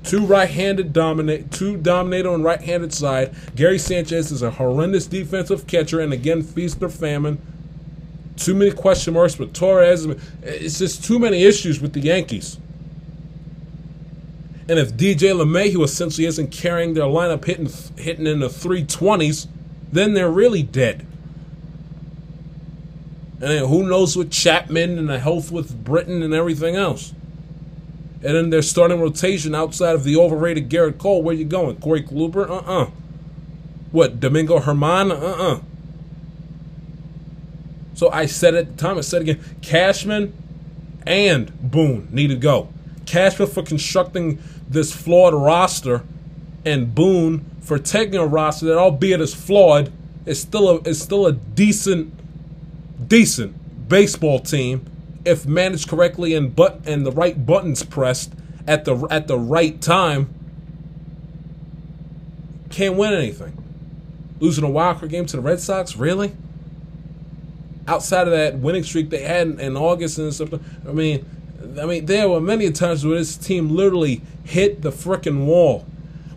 Speaker 1: Two right-handed dominate, two dominate on right-handed side. Gary Sanchez is a horrendous defensive catcher, and again, feast or famine. Too many question marks with Torres. It's just too many issues with the Yankees. And if DJ LeMahieu essentially isn't carrying their lineup hitting hitting in the 320s, then they're really dead. And who knows with Chapman and the health with Britton and everything else. And then their starting rotation outside of the overrated Gerrit Cole. Where you going? Corey Kluber? Uh-uh. What, Domingo Germán? Uh-uh. So I said at the time, I said again, Cashman and Boone need to go. Cashman for constructing this flawed roster, and Boone for taking a roster that, albeit is flawed, is still a is still a decent, decent baseball team if managed correctly and but and the right buttons pressed at the at the right time, can't win anything. Losing a wild card game to the Red Sox, really? Outside of that winning streak they had in, in August and stuff, I mean, I mean, there were many times where this team literally hit the freaking wall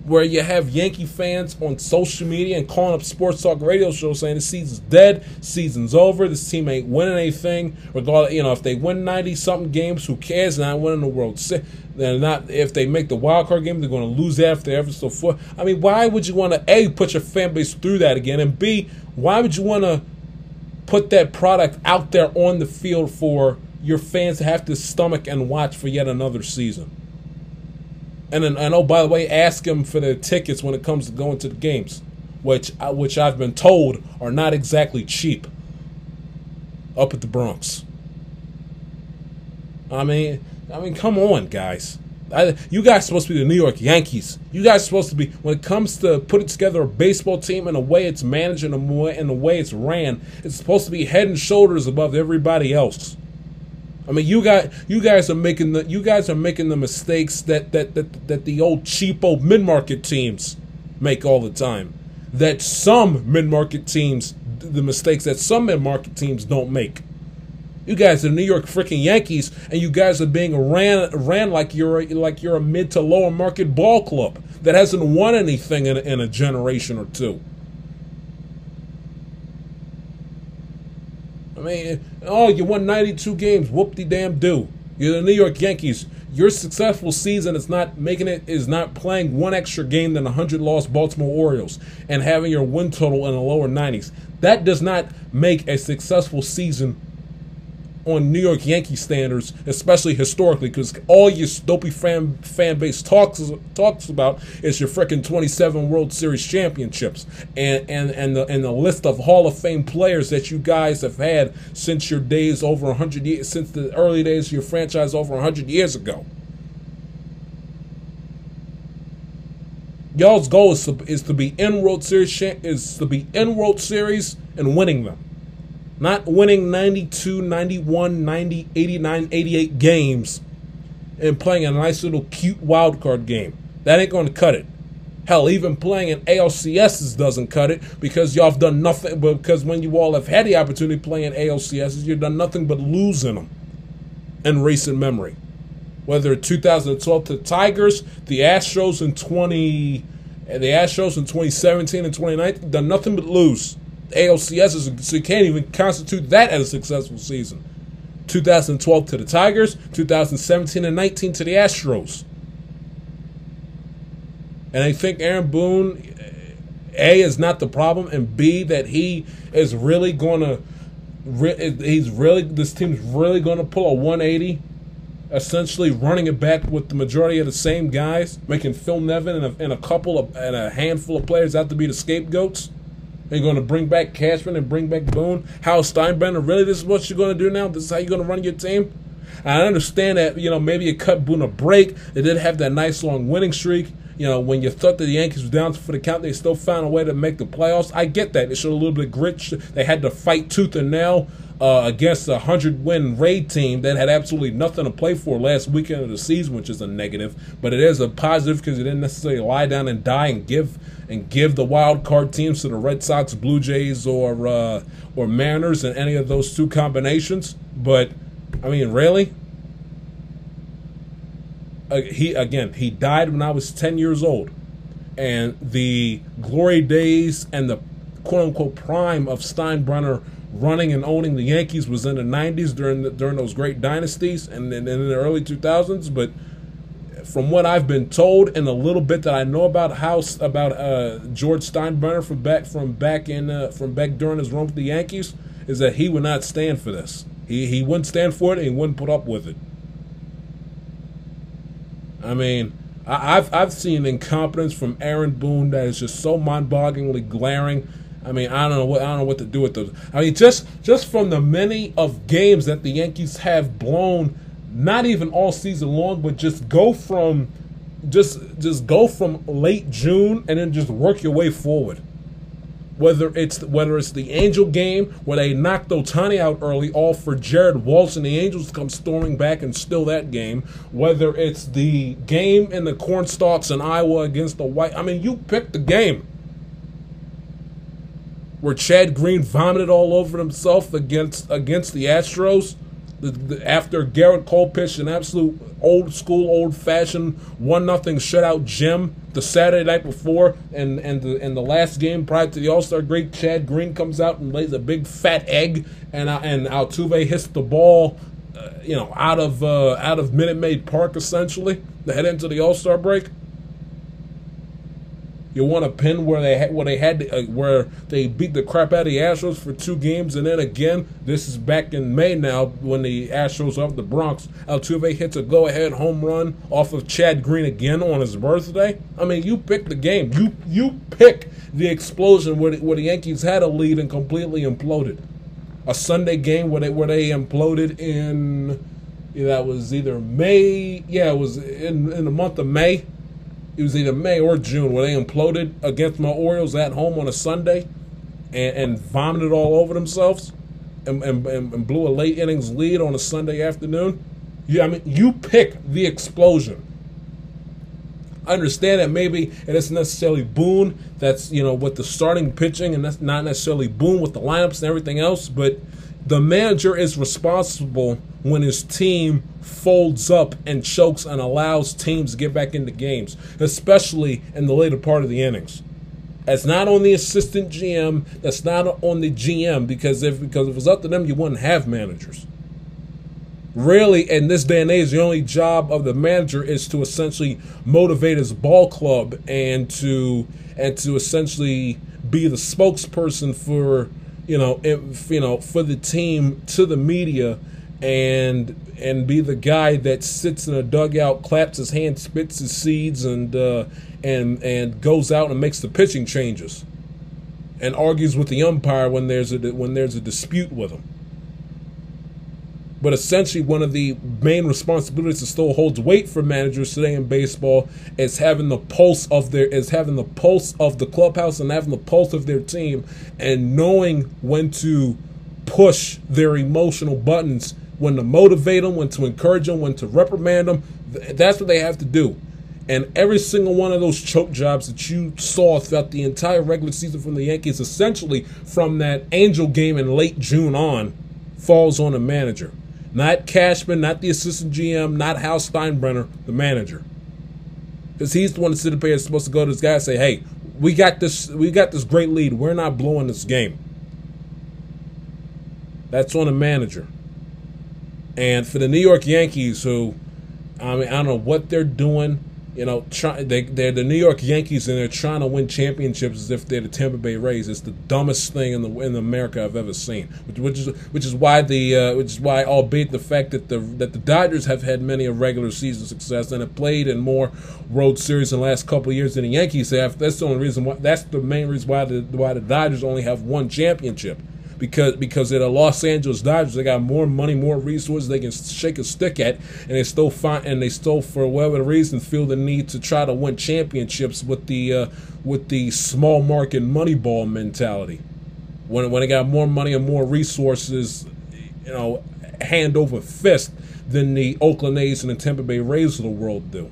Speaker 1: where you have Yankee fans on social media and calling up sports talk radio shows saying the season's dead, season's over, this team ain't winning anything. Regardless, you know, if they win ninety something games, who cares? Not winning the World Series. They're not. If they make the wild card game, they're going to lose after ever so forth. I mean, why would you want to a put your fan base through that again, and b why would you want to put that product out there on the field for your fans to have to stomach and watch for yet another season? And then, and oh, by the way, ask them for their tickets when it comes to going to the games, which uh, which I've been told are not exactly cheap. Up at the Bronx. I mean, I mean, come on, guys. I, you guys supposed to be the New York Yankees. You guys supposed to be when it comes to putting together a baseball team and the way it's managed and the way, and the way it's ran. It's supposed to be head and shoulders above everybody else. I mean, you got you guys are making the you guys are making the mistakes that that that, that the old cheapo mid market teams make all the time. That some mid market teams, the mistakes that some mid market teams don't make. You guys are New York freaking Yankees, and you guys are being ran ran like you're a, like you're a mid to lower market ball club that hasn't won anything in, in a generation or two. Mean, oh, you won 92 games. Whoop de damn do. You're the New York Yankees. Your successful season is not making it is not playing one extra game than 100 lost Baltimore Orioles and having your win total in the lower 90s. That does not make a successful season on New York Yankee standards, especially historically, because all your dopey fan fan base talks talks about is your freaking 27 World Series championships and and and the and the list of Hall of Fame players that you guys have had since your days over 100 years since the early days of your franchise over 100 years ago. Y'all's goal is to, is to be in World Series is to be in World Series and winning them. Not winning 92, 91, 90, 89, 88 games and playing a nice little cute wild card game. That ain't going to cut it. Hell, even playing in ALCSs doesn't cut it because y'all have done nothing. Because when you all have had the opportunity playing ALCSs, you've done nothing but losing them in recent memory. Whether 2012 to Tigers, the Astros in 20, the Astros in 2017 and 2019, done nothing but lose. ALCS so you can't even constitute that as a successful season. 2012 to the Tigers, 2017 and 19 to the Astros. And I think Aaron Boone, A, is not the problem, and B, that he is really going to, he's really, this team's really going to pull a 180, essentially running it back with the majority of the same guys, making Phil Nevin and a, and a couple of, and a handful of players out to be the scapegoats. Are you going to bring back Cashman and bring back Boone? Hal Steinbrenner, really, this is what you're going to do now? This is how you're going to run your team? I understand that, you know, maybe you cut Boone a break. They did have that nice long winning streak. You know, when you thought that the Yankees were down for the count, they still found a way to make the playoffs. I get that. They showed a little bit of grit. They had to fight tooth and nail uh, against a 100 win raid team that had absolutely nothing to play for last weekend of the season, which is a negative. But it is a positive because you didn't necessarily lie down and die and give and give the wild card teams to the Red Sox, Blue Jays, or uh, or Mariners in any of those two combinations. But I mean, really. Uh, he again, he died when I was 10 years old, and the glory days and the quote unquote prime of Steinbrenner running and owning the Yankees was in the 90s during the, during those great dynasties and, and in the early 2000s. But from what I've been told and a little bit that I know about House about uh, George Steinbrenner from back from back in uh, from back during his run with the Yankees is that he would not stand for this. He he wouldn't stand for it and he wouldn't put up with it. I mean. I've I've seen incompetence from Aaron Boone that is just so mind-bogglingly glaring I mean, I don't know what I don't know what to do with those. I mean, just just from the many of games that the Yankees have blown, not even all season long, but just go from just just go from late June and then just work your way forward. Whether it's whether it's the Angel game where they knocked Ohtani out early, all for Jared Walsh and the Angels come storming back and steal that game. Whether it's the game in the cornstalks in Iowa against the White, I mean, you pick the game where Chad Green vomited all over himself against against the Astros. The, the, after Gerrit Cole pitched an absolute old school, old fashioned one nothing shutout gem the Saturday night before, and and the and the last game prior to the All Star break, Chad Green comes out and lays a big fat egg, and uh, and Altuve hits the ball, uh, you know, out of uh, out of Minute Maid Park essentially to head into the All Star break. You want to pin where they had, where they had uh, where they beat the crap out of the Astros for two games, and then again, this is back in May now when the Astros of the Bronx, Altuve hits a go-ahead home run off of Chad Green again on his birthday. I mean, you pick the game. You you pick the explosion where the, where the Yankees had a lead and completely imploded. A Sunday game where they where they imploded in. Yeah, that was either May. Yeah, it was in in the month of May it was either May or June where they imploded against my Orioles at home on a Sunday and, and vomited all over themselves and, and, and, blew a late innings lead on a Sunday afternoon. Yeah, I mean, you pick the explosion. I understand that maybe it isn't necessarily Boone that's, you know, with the starting pitching and that's not necessarily Boone with the lineups and everything else, but the manager is responsible when his team folds up and chokes and allows teams to get back into games, especially in the later part of the innings. That's not on the assistant GM. That's not on the GM because if because if it was up to them, you wouldn't have managers. Really, in this day and age, the only job of the manager is to essentially motivate his ball club and to and to essentially be the spokesperson for you know if, you know for the team to the media and and be the guy that sits in a dugout, claps his hands, spits his seeds, and uh, and and goes out and makes the pitching changes, and argues with the umpire when there's a when there's a dispute with him. But essentially, one of the main responsibilities that still holds weight for managers today in baseball is having the pulse of their is having the pulse of the clubhouse and having the pulse of their team, and knowing when to push their emotional buttons, when to motivate them, when to encourage them, when to reprimand them. That's what they have to do. And every single one of those choke jobs that you saw throughout the entire regular season from the Yankees, essentially from that Angel game in late June on, falls on a manager. Not Cashman, not the assistant GM, not Hal Steinbrenner, the manager. Because he's the one that's sitting supposed to go to this guy and say, hey, we got this we got this great lead. We're not blowing this game. That's on the manager. And for the New York Yankees, who I mean, I don't know what they're doing you know, try, they they're the New York Yankees and they're trying to win championships as if they're the Tampa Bay Rays. It's the dumbest thing in the in America I've ever seen. Which, which is which is why the uh, which is why, albeit the fact that the that the Dodgers have had many a regular season success and have played in more World Series in the last couple years than the Yankees have. That's the only reason why. That's the main reason why the why the Dodgers only have one championship because because they're the Los Angeles Dodgers. They got more money, more resources they can shake a stick at, and they still find and they still for whatever reason feel the need to try to win championships with the uh, with the small market money ball mentality. When when they got more money and more resources, you know, hand over fist than the Oakland A's and the Tampa Bay Rays of the world do.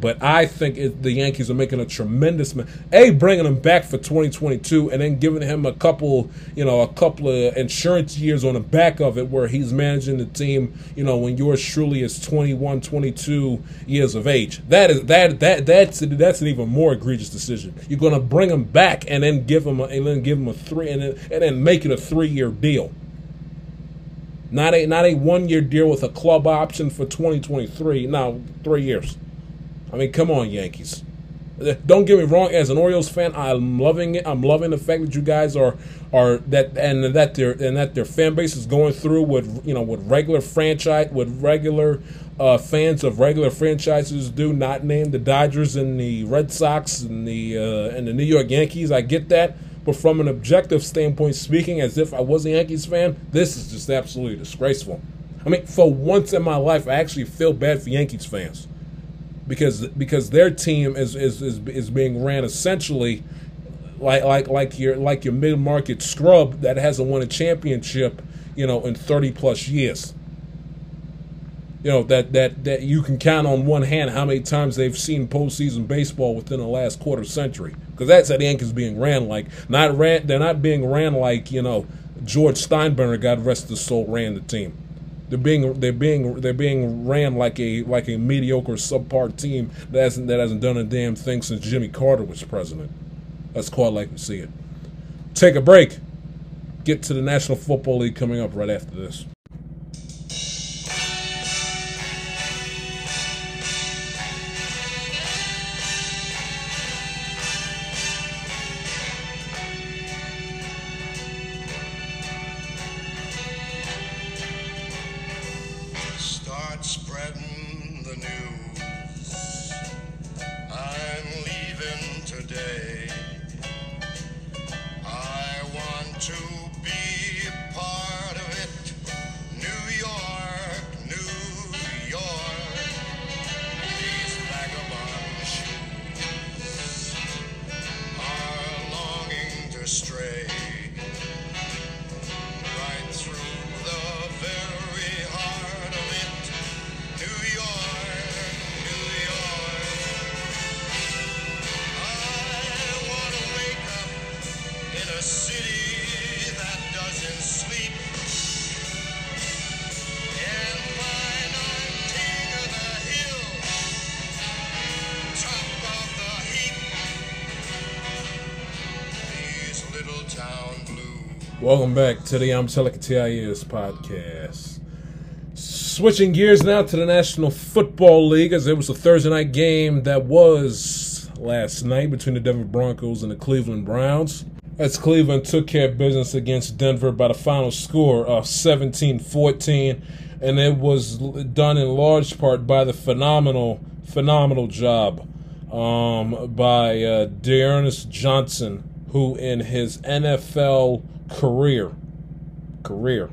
Speaker 1: But I think it, the Yankees are making a tremendous a bringing him back for 2022 and then giving him a couple, you know, a couple of insurance years on the back of it where he's managing the team, you know, when yours truly is 21, 22 years of age. That is that that that's that's an even more egregious decision. You're going to bring him back and then give him a, and then give him a 3 and then, and then make it a 3-year deal. Not a not a 1-year deal with a club option for 2023. Now, 3 years. I mean, come on, Yankees. Don't get me wrong. As an Orioles fan, I'm loving it. I'm loving the fact that you guys are are that and that their and that their fan base is going through with you know with regular franchise with regular uh, fans of regular franchises do, not name the Dodgers and the Red Sox and the uh, and the New York Yankees. I get that, but from an objective standpoint, speaking as if I was a Yankees fan, this is just absolutely disgraceful. I mean, for once in my life, I actually feel bad for Yankees fans because because their team is is, is, is being ran essentially like like like your like your mid market scrub that hasn't won a championship, you know, in thirty plus years. You know that that that you can count on one hand how many times they've seen postseason baseball within the last quarter century. Because that's how the Yankees being ran like not ran. They're not being ran like you know George Steinbrenner, God rest his soul, ran the team. They're being they're being they're being ran like a like a mediocre subpar team that hasn't that hasn't done a damn thing since Jimmy Carter was president. That's quite like we see it. Take a break. Get to the National Football League coming up right after this. news. I'm leaving today. Back to the I'm Telling TIS podcast. Switching gears now to the National Football League, as it was a Thursday night game that was last night between the Denver Broncos and the Cleveland Browns. As Cleveland took care of business against Denver by the final score of 17 14, and it was done in large part by the phenomenal, phenomenal job um, by uh, D'Ernest Johnson, who in his NFL career, career,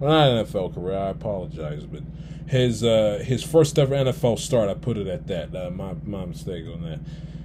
Speaker 1: not NFL career, I apologize, but his uh, his first ever NFL start, I put it at that. Uh, my my mistake on that.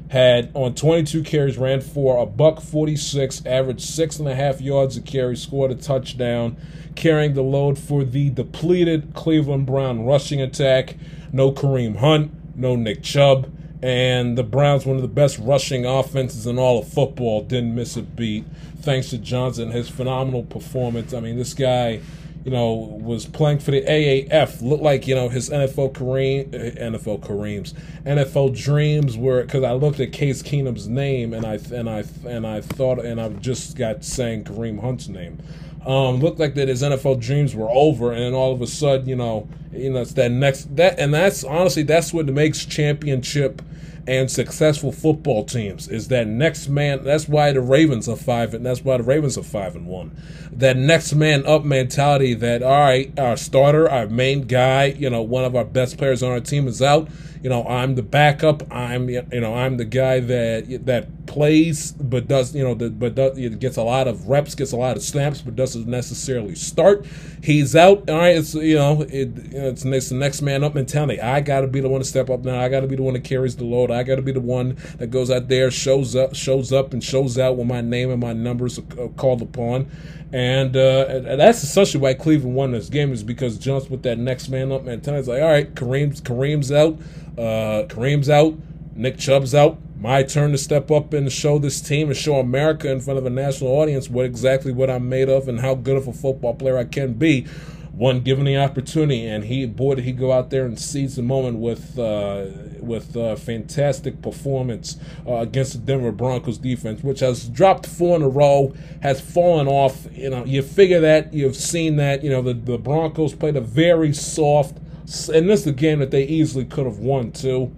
Speaker 1: Had on 22 carries, ran for a buck 46, averaged six and a half yards a carry, scored a touchdown, carrying the load for the depleted Cleveland Brown rushing attack. No Kareem Hunt, no Nick Chubb, and the Browns, one of the best rushing offenses in all of football, didn't miss a beat thanks to Johnson, his phenomenal performance. I mean, this guy you know, was playing for the AAF. Looked like you know his NFL Kareem, uh, NFL Kareem's NFL dreams were because I looked at Case Keenum's name and I and I and I thought and I just got saying Kareem Hunt's name. Um, looked like that his NFL dreams were over, and then all of a sudden, you know, you know, it's that next that, and that's honestly that's what makes championship and successful football teams is that next man that's why the Ravens are five and that's why the Ravens are five and one. That next man up mentality that all right, our starter, our main guy, you know, one of our best players on our team is out you know, I'm the backup. I'm you know, I'm the guy that that plays but does you know, the, but does, it gets a lot of reps, gets a lot of snaps, but doesn't necessarily start. He's out. All right, it's you know, it, it's, it's the next man up mentality. I got to be the one to step up now. I got to be the one that carries the load. I got to be the one that goes out there, shows up, shows up, and shows out when my name and my numbers are called upon. And, uh, and that's essentially why Cleveland won this game is because Jones with that next man up mentality. It's like, all right, Kareem's Kareem's out. Uh, Kareem's out. Nick Chubb's out. My turn to step up and show this team and show America in front of a national audience what exactly what I'm made of and how good of a football player I can be. One given the opportunity, and he boy did he go out there and seize the moment with uh, with a fantastic performance uh, against the Denver Broncos defense, which has dropped four in a row, has fallen off. You know, you figure that you've seen that. You know, the the Broncos played a very soft and this is a game that they easily could have won too.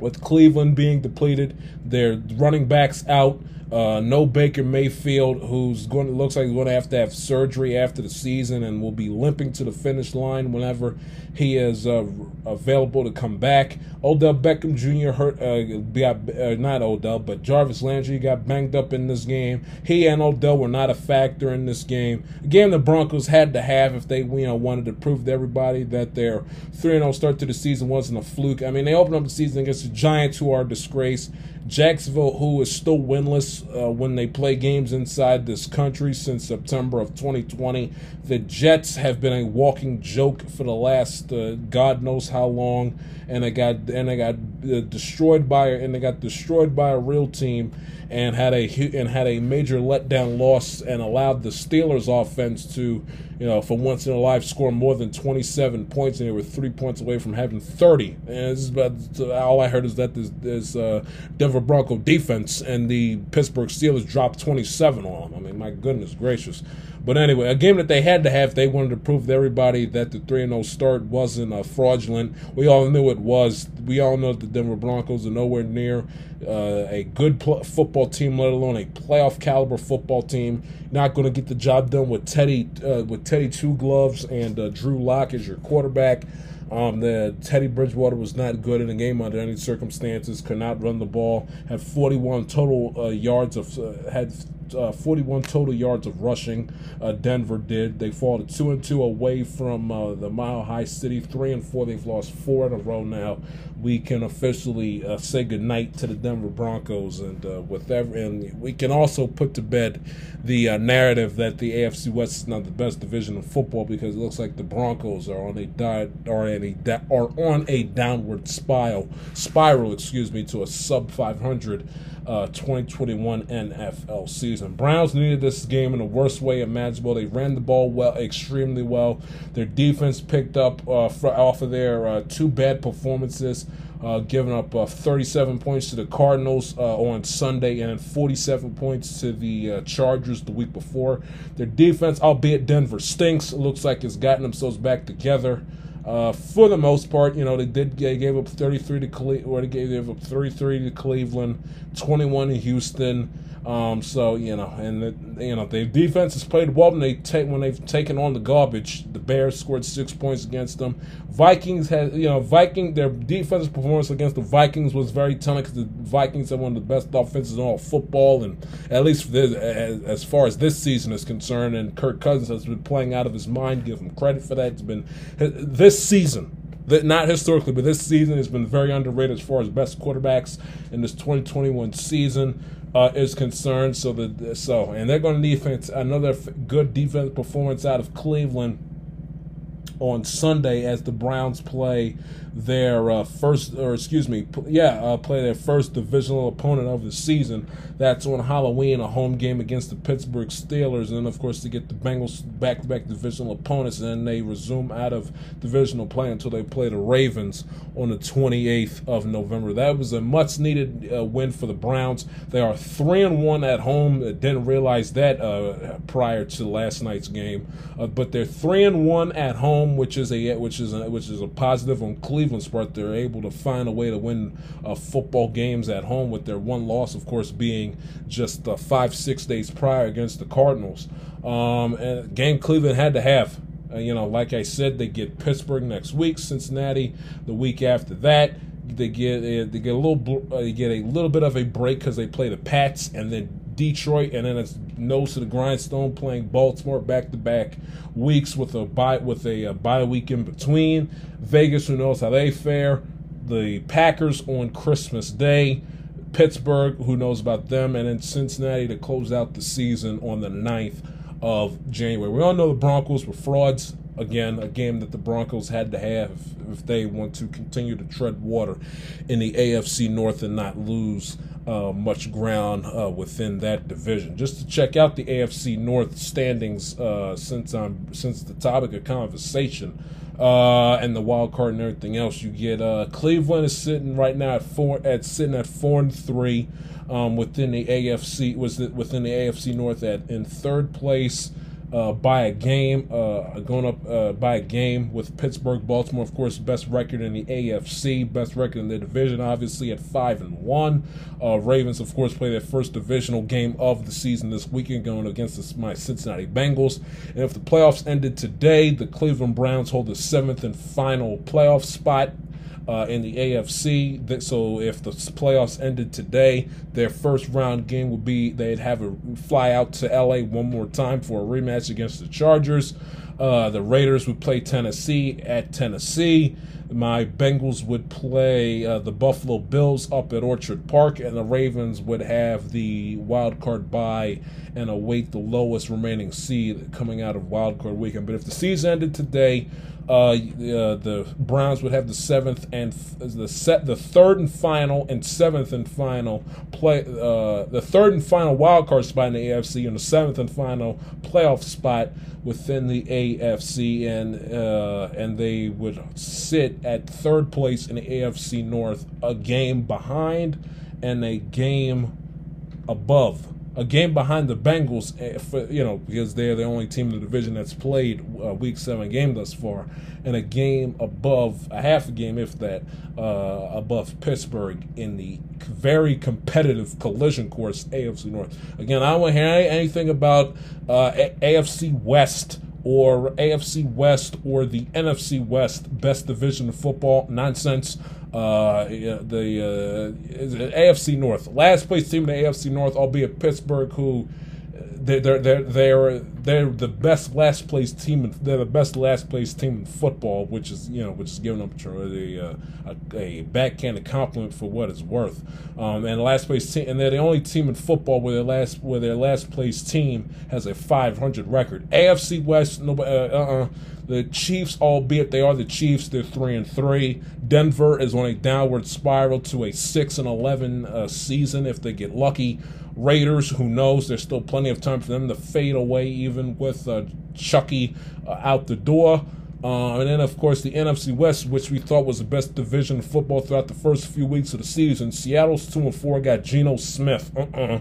Speaker 1: With Cleveland being depleted, their running backs out. Uh, no Baker Mayfield, who's going to, looks like he's going to have to have surgery after the season and will be limping to the finish line whenever he is uh, available to come back. Odell Beckham Jr. hurt, uh, got, uh, not Odell, but Jarvis Landry got banged up in this game. He and Odell were not a factor in this game. A game the Broncos had to have if they you know wanted to prove to everybody that their 3 0 start to the season wasn't a fluke. I mean, they opened up the season against the Giants, who are a disgrace. Jacksonville, who is still winless uh, when they play games inside this country since September of 2020. The Jets have been a walking joke for the last uh, God knows how long, and they got and they got uh, destroyed by and they got destroyed by a real team and had a and had a major letdown loss and allowed the Steelers offense to, you know, for once in a life score more than 27 points and they were three points away from having 30. And this is about, all I heard is that this, this uh, Denver Bronco defense and the Pittsburgh Steelers dropped 27 on them. I mean, my goodness gracious. But anyway, a game that they had to have. They wanted to prove to everybody that the 3 0 start wasn't uh, fraudulent. We all knew it was. We all know that the Denver Broncos are nowhere near uh, a good pl- football team, let alone a playoff caliber football team. Not going to get the job done with Teddy uh, with Teddy Two Gloves and uh, Drew Lock as your quarterback. Um, the Teddy Bridgewater was not good in the game under any circumstances. Could not run the ball. Had 41 total uh, yards of uh, had uh, 41 total yards of rushing. Uh, Denver did. They fall to two and two away from uh, the Mile High City. Three and four. They've lost four in a row now. We can officially uh, say goodnight to the Denver Broncos, and uh, with every, and we can also put to bed the uh, narrative that the AFC West is not the best division of football because it looks like the Broncos are on a di- are, a are on a downward spiral spiral, excuse me, to a sub 500 uh, 2021 NFL season. Browns needed this game in the worst way imaginable. They ran the ball well, extremely well. Their defense picked up uh, for, off of their uh, two bad performances uh, giving up uh, 37 points to the Cardinals uh, on Sunday and 47 points to the uh, Chargers the week before. Their defense, albeit Denver stinks, looks like it's gotten themselves back together. Uh, for the most part, you know, they did they gave up 33 to Cle- or they gave up 33 to Cleveland, 21 to Houston. Um, so you know, and the, you know, their defense has played well when they take when they've taken on the garbage. The Bears scored six points against them. Vikings had you know Viking their defensive performance against the Vikings was very telling because the Vikings have one of the best offenses in all football, and at least this, as, as far as this season is concerned. And Kirk Cousins has been playing out of his mind. Give him credit for that. It's been this season that not historically, but this season has been very underrated as far as best quarterbacks in this 2021 season uh, is concerned. So the so and they're going to need another good defense performance out of Cleveland on Sunday as the Browns play their uh, first, or excuse me, yeah, uh, play their first divisional opponent of the season. That's on Halloween, a home game against the Pittsburgh Steelers, and then of course to get the Bengals back-to-back divisional opponents, and then they resume out of divisional play until they play the Ravens on the 28th of November. That was a much-needed uh, win for the Browns. They are three and one at home. Didn't realize that uh, prior to last night's game, uh, but they're three and one at home, which is a which is a, which is a positive on Cleveland Cleveland's part, they're able to find a way to win uh, football games at home. With their one loss, of course, being just uh, five six days prior against the Cardinals. Um, and game Cleveland had to have. Uh, you know, like I said, they get Pittsburgh next week, Cincinnati the week after that. They get uh, they get a little uh, they get a little bit of a break because they play the Pats and then Detroit, and then it's nose to the grindstone playing Baltimore back to back weeks with a bye with a, a bye week in between. Vegas, who knows how they fare. The Packers on Christmas Day. Pittsburgh, who knows about them, and then Cincinnati to close out the season on the 9th of January. We all know the Broncos were frauds. Again, a game that the Broncos had to have if they want to continue to tread water in the AFC North and not lose uh, much ground uh, within that division. Just to check out the AFC North standings, uh, since I'm since the topic of conversation uh, and the wild card and everything else, you get uh, Cleveland is sitting right now at four at sitting at four and three um, within the AFC was within the AFC North at in third place uh, by a game, uh, going up uh, by a game with Pittsburgh, Baltimore, of course, best record in the AFC, best record in the division, obviously at five and one. Uh, Ravens, of course, play their first divisional game of the season this weekend, going against the, my Cincinnati Bengals. And if the playoffs ended today, the Cleveland Browns hold the seventh and final playoff spot uh, in the AFC. So if the playoffs ended today, their first round game would be they'd have a fly out to LA one more time for a rematch against the Chargers. Uh, the Raiders would play Tennessee at Tennessee. My Bengals would play uh, the Buffalo Bills up at Orchard Park, and the Ravens would have the wild card bye and await the lowest remaining seed coming out of wild card weekend. But if the season ended today, uh, uh, the Browns would have the seventh and f- the set the third and final and seventh and final play uh, the third and final wild card spot in the AFC and the seventh and final playoff spot within the AFC and uh, and they would sit at third place in the AFC North, a game behind and a game above a game behind the Bengals, eh, for, you know, because they're the only team in the division that's played a Week Seven game thus far, and a game above a half a game, if that, uh, above Pittsburgh in the very competitive collision course AFC North. Again, I don't hear anything about uh, AFC West or AFC West or the NFC West best division of football nonsense. Uh, the uh, AFC North, last place team in the AFC North, albeit Pittsburgh, who they're they're they're they're the best last place team. In, they're the best last place team in football, which is you know which is giving them a uh, a, a backhanded compliment for what it's worth. Um, and last place team, and they're the only team in football where their last where their last place team has a 500 record. AFC West, nobody. Uh, uh-uh. The Chiefs, albeit they are the Chiefs, they're three and three. Denver is on a downward spiral to a six and eleven uh, season if they get lucky. Raiders, who knows? There's still plenty of time for them to fade away, even with uh, Chucky uh, out the door. Uh, and then, of course, the NFC West, which we thought was the best division of football throughout the first few weeks of the season. Seattle's 2 and 4 got Geno Smith. Uh-uh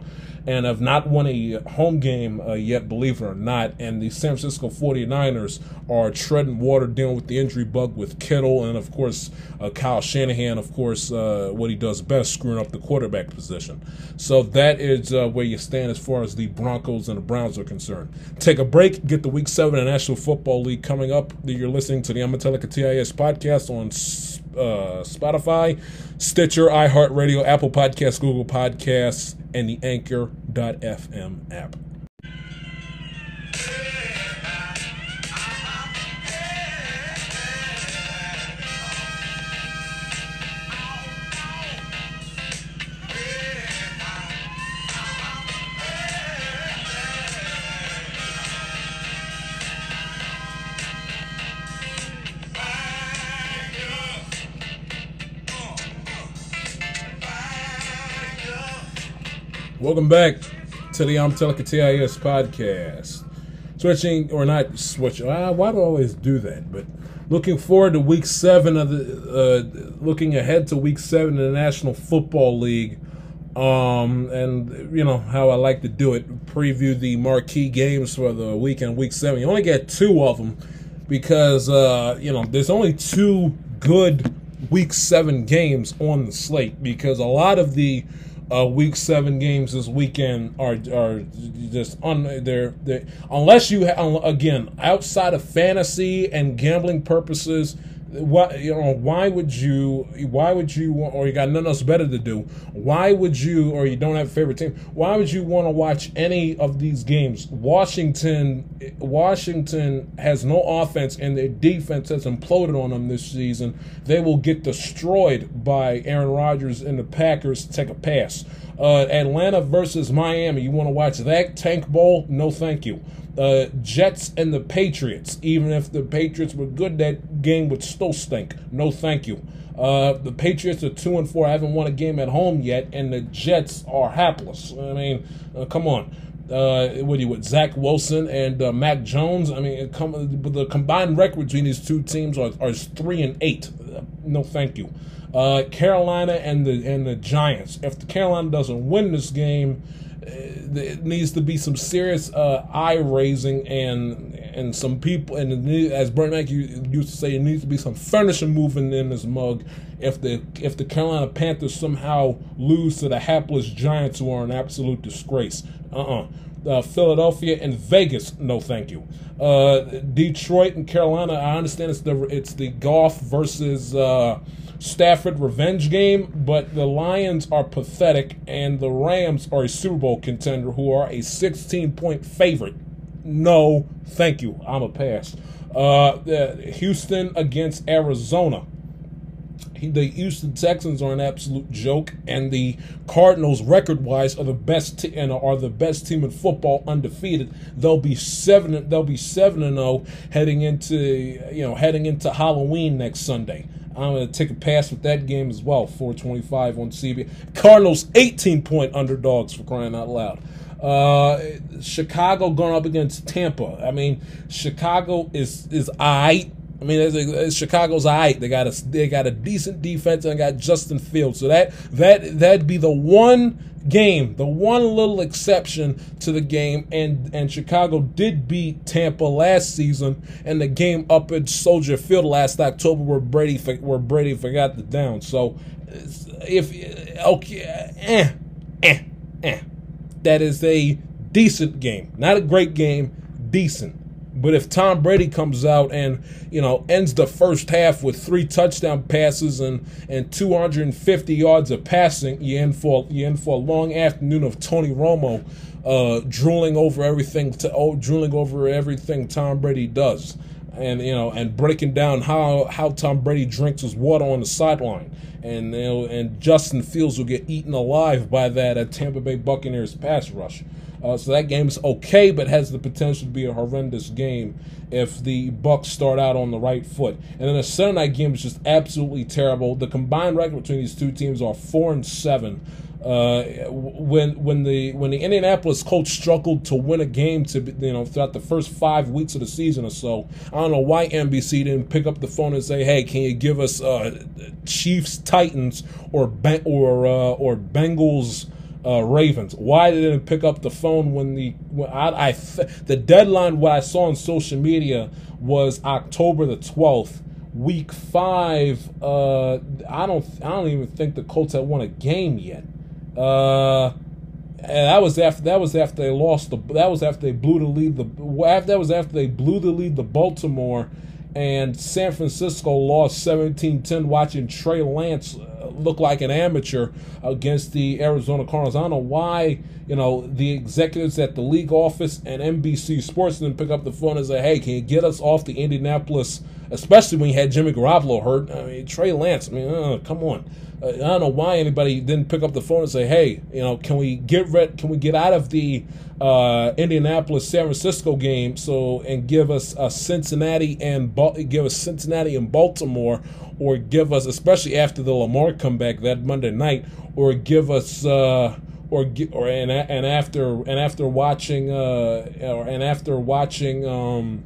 Speaker 1: and have not won a home game uh, yet, believe it or not. And the San Francisco 49ers are treading water, dealing with the injury bug with Kittle, and of course, uh, Kyle Shanahan, of course, uh, what he does best, screwing up the quarterback position. So that is uh, where you stand as far as the Broncos and the Browns are concerned. Take a break, get the Week 7 of National Football League coming up. You're listening to the Amatelica TIS podcast on uh, Spotify, Stitcher, iHeartRadio, Apple Podcasts, Google Podcasts, and the Anchor.fm app. Welcome back to the I'm Telica TIS podcast. Switching or not switching. Uh, why do I always do that? But looking forward to week seven of the, uh, looking ahead to week seven in the National Football League. Um, and you know how I like to do it, preview the marquee games for the weekend, week seven. You only get two of them because uh, you know there's only two good week seven games on the slate because a lot of the uh, week seven games this weekend are are just on there. Unless you ha- again outside of fantasy and gambling purposes, why you know why would you why would you want or you got nothing else better to do. Why would you or you don't have a favorite team why would you want to watch any of these games? Washington washington has no offense and their defense has imploded on them this season. They will get destroyed by aaron rodgers and the packers take a pass. Uh, atlanta versus miami. You want to watch that tank bowl? No thank you uh, Jets and the Patriots. Even if the Patriots were good, that game would still stink. No, thank you. Uh, the Patriots are two and four. I haven't won a game at home yet, and the Jets are hapless. I mean, uh, come on. Uh, what do you with Zach Wilson and uh, Mac Jones? I mean, come, the combined record between these two teams are, are three and eight. No, thank you. Uh, Carolina and the and the Giants. If the Carolina doesn't win this game, it needs to be some serious uh, eye raising and and some people and as Bernie Mac used to say, it needs to be some furniture moving in this mug. If the if the Carolina Panthers somehow lose to the hapless Giants, who are an absolute disgrace, uh-uh. uh Philadelphia and Vegas, no thank you. Uh, Detroit and Carolina, I understand it's the it's the Goff versus. Stafford revenge game, but the Lions are pathetic, and the Rams are a Super Bowl contender who are a 16 point favorite. No, thank you. I'm a pass. Uh, Houston against Arizona. The Houston Texans are an absolute joke, and the Cardinals, record-wise, are the best and are the best team in football, undefeated. They'll be seven. They'll be seven and zero oh heading into you know heading into Halloween next Sunday. I'm going to take a pass with that game as well. 425 on CB. Cardinals 18 point underdogs for crying out loud. Uh, Chicago going up against Tampa. I mean, Chicago is is I. I mean, it's, it's Chicago's alright. They got a they got a decent defense and got Justin Fields. So that that that'd be the one game, the one little exception to the game, and and Chicago did beat Tampa last season, and the game up at Soldier Field last October where Brady where Brady forgot the down. So if okay, eh, eh, eh, that is a decent game, not a great game, decent. But if Tom Brady comes out and you know ends the first half with three touchdown passes and and 250 yards of passing, you in for you in for a long afternoon of Tony Romo uh, drooling over everything to oh, drooling over everything Tom Brady does, and you know and breaking down how how Tom Brady drinks his water on the sideline, and you know and Justin Fields will get eaten alive by that at Tampa Bay Buccaneers pass rush. Uh, so that game is okay, but has the potential to be a horrendous game if the Bucs start out on the right foot. And then the Sunday night game is just absolutely terrible. The combined record between these two teams are four and seven. Uh, when when the when the Indianapolis Colts struggled to win a game to you know throughout the first five weeks of the season or so, I don't know why NBC didn't pick up the phone and say, "Hey, can you give us uh, Chiefs Titans or or uh, or Bengals?" Uh, Ravens. Why they didn't pick up the phone when the when I, I the deadline? What I saw on social media was October the twelfth, week five. Uh, I don't I don't even think the Colts had won a game yet. Uh, and that was after that was after they lost the that was after they blew the lead the after that was after they blew the lead the Baltimore and San Francisco lost 17-10 watching Trey Lance look like an amateur against the Arizona Cardinals. I don't know why, you know, the executives at the league office and NBC Sports didn't pick up the phone and say, hey, can you get us off the Indianapolis, especially when you had Jimmy Garoppolo hurt? I mean, Trey Lance, I mean, uh, come on. Uh, I don't know why anybody didn't pick up the phone and say, "Hey, you know, can we get rid? Can we get out of the uh, Indianapolis San Francisco game so and give us a Cincinnati and give us Cincinnati and Baltimore, or give us especially after the Lamar comeback that Monday night, or give us." Uh, or or and and after and after watching uh or and after watching um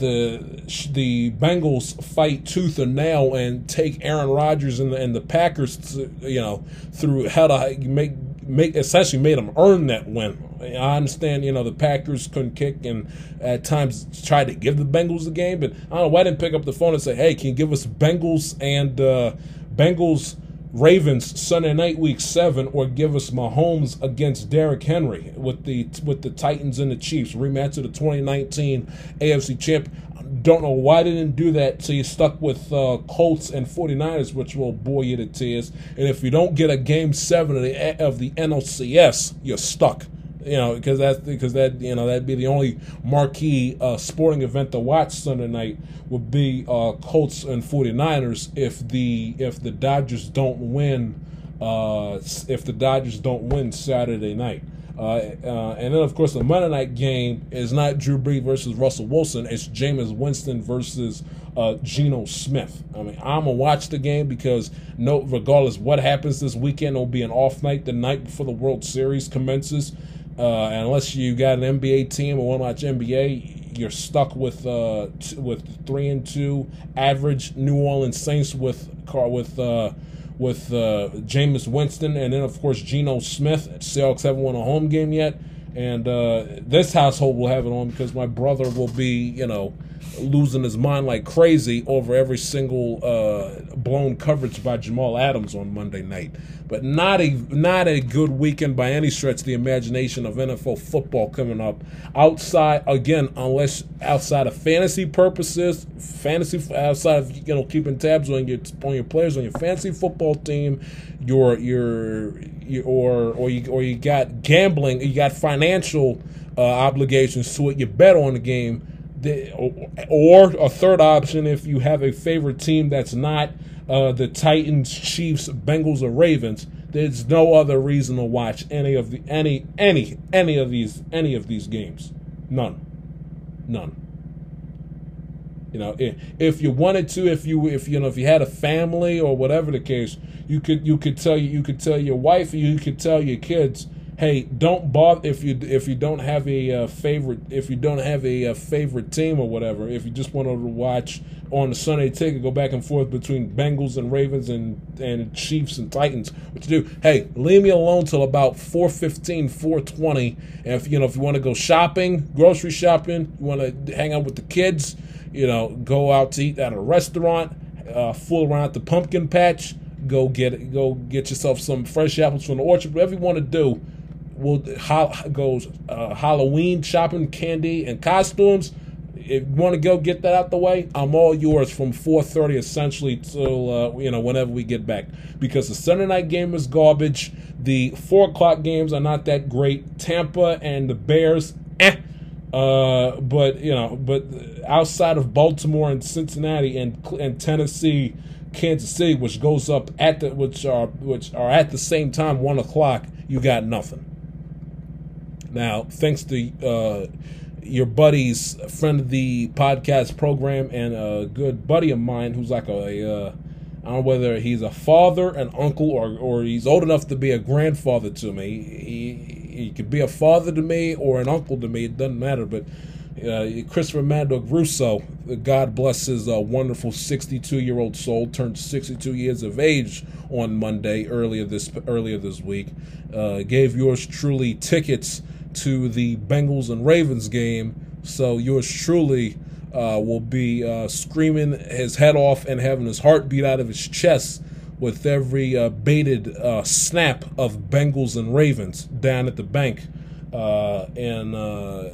Speaker 1: the the Bengals fight tooth and nail and take Aaron Rodgers and the, and the Packers, you know, through how to make make essentially made them earn that win. I understand, you know, the Packers couldn't kick and at times tried to give the Bengals the game, but I don't know why I didn't pick up the phone and say, "Hey, can you give us Bengals and uh, Bengals?" Ravens Sunday night week seven, or give us Mahomes against Derrick Henry with the with the Titans and the Chiefs rematch of the 2019 AFC champ. Don't know why they didn't do that. So you're stuck with uh, Colts and 49ers, which will bore you to tears. And if you don't get a game seven of the of the NLCS, you're stuck you know, because that's because that you know that'd be the only marquee uh, sporting event to watch Sunday night would be uh, Colts and 49ers if the if the Dodgers don't win uh, if the Dodgers don't win Saturday night. Uh, uh, and then, of course, the Monday night game is not Drew Brees versus Russell Wilson. It's Jameis Winston versus uh, Geno Smith. I mean, I'm gonna watch the game because no, regardless what happens this weekend, it'll be an off night the night before the World Series commences. Uh, unless you got an NBA team or want to watch NBA, you're stuck with uh, t- with three and two average New Orleans Saints with car with uh, with uh, Jameis Winston, and then of course Geno Smith. Seahawks haven't won a home game yet, and uh, this household will have it on because my brother will be, you know losing his mind like crazy over every single uh, blown coverage by Jamal Adams on Monday night. But not a not a good weekend by any stretch of the imagination of NFL football coming up. Outside again, unless outside of fantasy purposes, fantasy outside of you know keeping tabs on your on your players on your fantasy football team, your your, your or or you or you got gambling, you got financial uh, obligations to it. You bet on the game the, or a third option if you have a favorite team that's not uh, the Titans, Chiefs, Bengals, or Ravens. There's no other reason to watch any of the any any any of these any of these games. None, none. You know, if, if you wanted to, if you if you know if you had a family or whatever the case, you could you could tell you you could tell your wife, you could tell your kids hey, don't bother if you if you don't have a uh, favorite if you don't have a, uh, favorite team or whatever. If you just want to watch on the Sunday ticket, go back and forth between Bengals and Ravens and and Chiefs and Titans. What you do? Hey, leave me alone till about 4:15, 4:20. And if you know if you want to go shopping, grocery shopping, you want to hang out with the kids, you know, go out to eat at a restaurant, uh, fool around at the pumpkin patch. Go get go get yourself some fresh apples from the orchard. Whatever you want to do, will goes uh, Halloween shopping, candy, and costumes. If you want to go get that out the way, I'm all yours from 4:30 essentially till uh, you know whenever we get back. Because the Sunday night game is garbage. The four o'clock games are not that great. Tampa and the Bears, eh. Uh, but you know, but outside of Baltimore and Cincinnati and and Tennessee, Kansas City, which goes up at the which are which are at the same time one o'clock, you got nothing. Now, thanks to uh, your buddy's friend of the podcast program and a good buddy of mine who's like a, uh, I don't know whether he's a father, an uncle, or or he's old enough to be a grandfather to me. He he could be a father to me or an uncle to me. It doesn't matter. But uh, Christopher Mando Russo, God bless his uh, wonderful 62 year old soul, turned 62 years of age on Monday earlier this earlier this week. Uh, gave yours truly tickets to the Bengals and Ravens game. So yours truly uh, will be uh, screaming his head off and having his heart beat out of his chest with every uh, baited uh, snap of Bengals and Ravens down at the bank uh, and uh,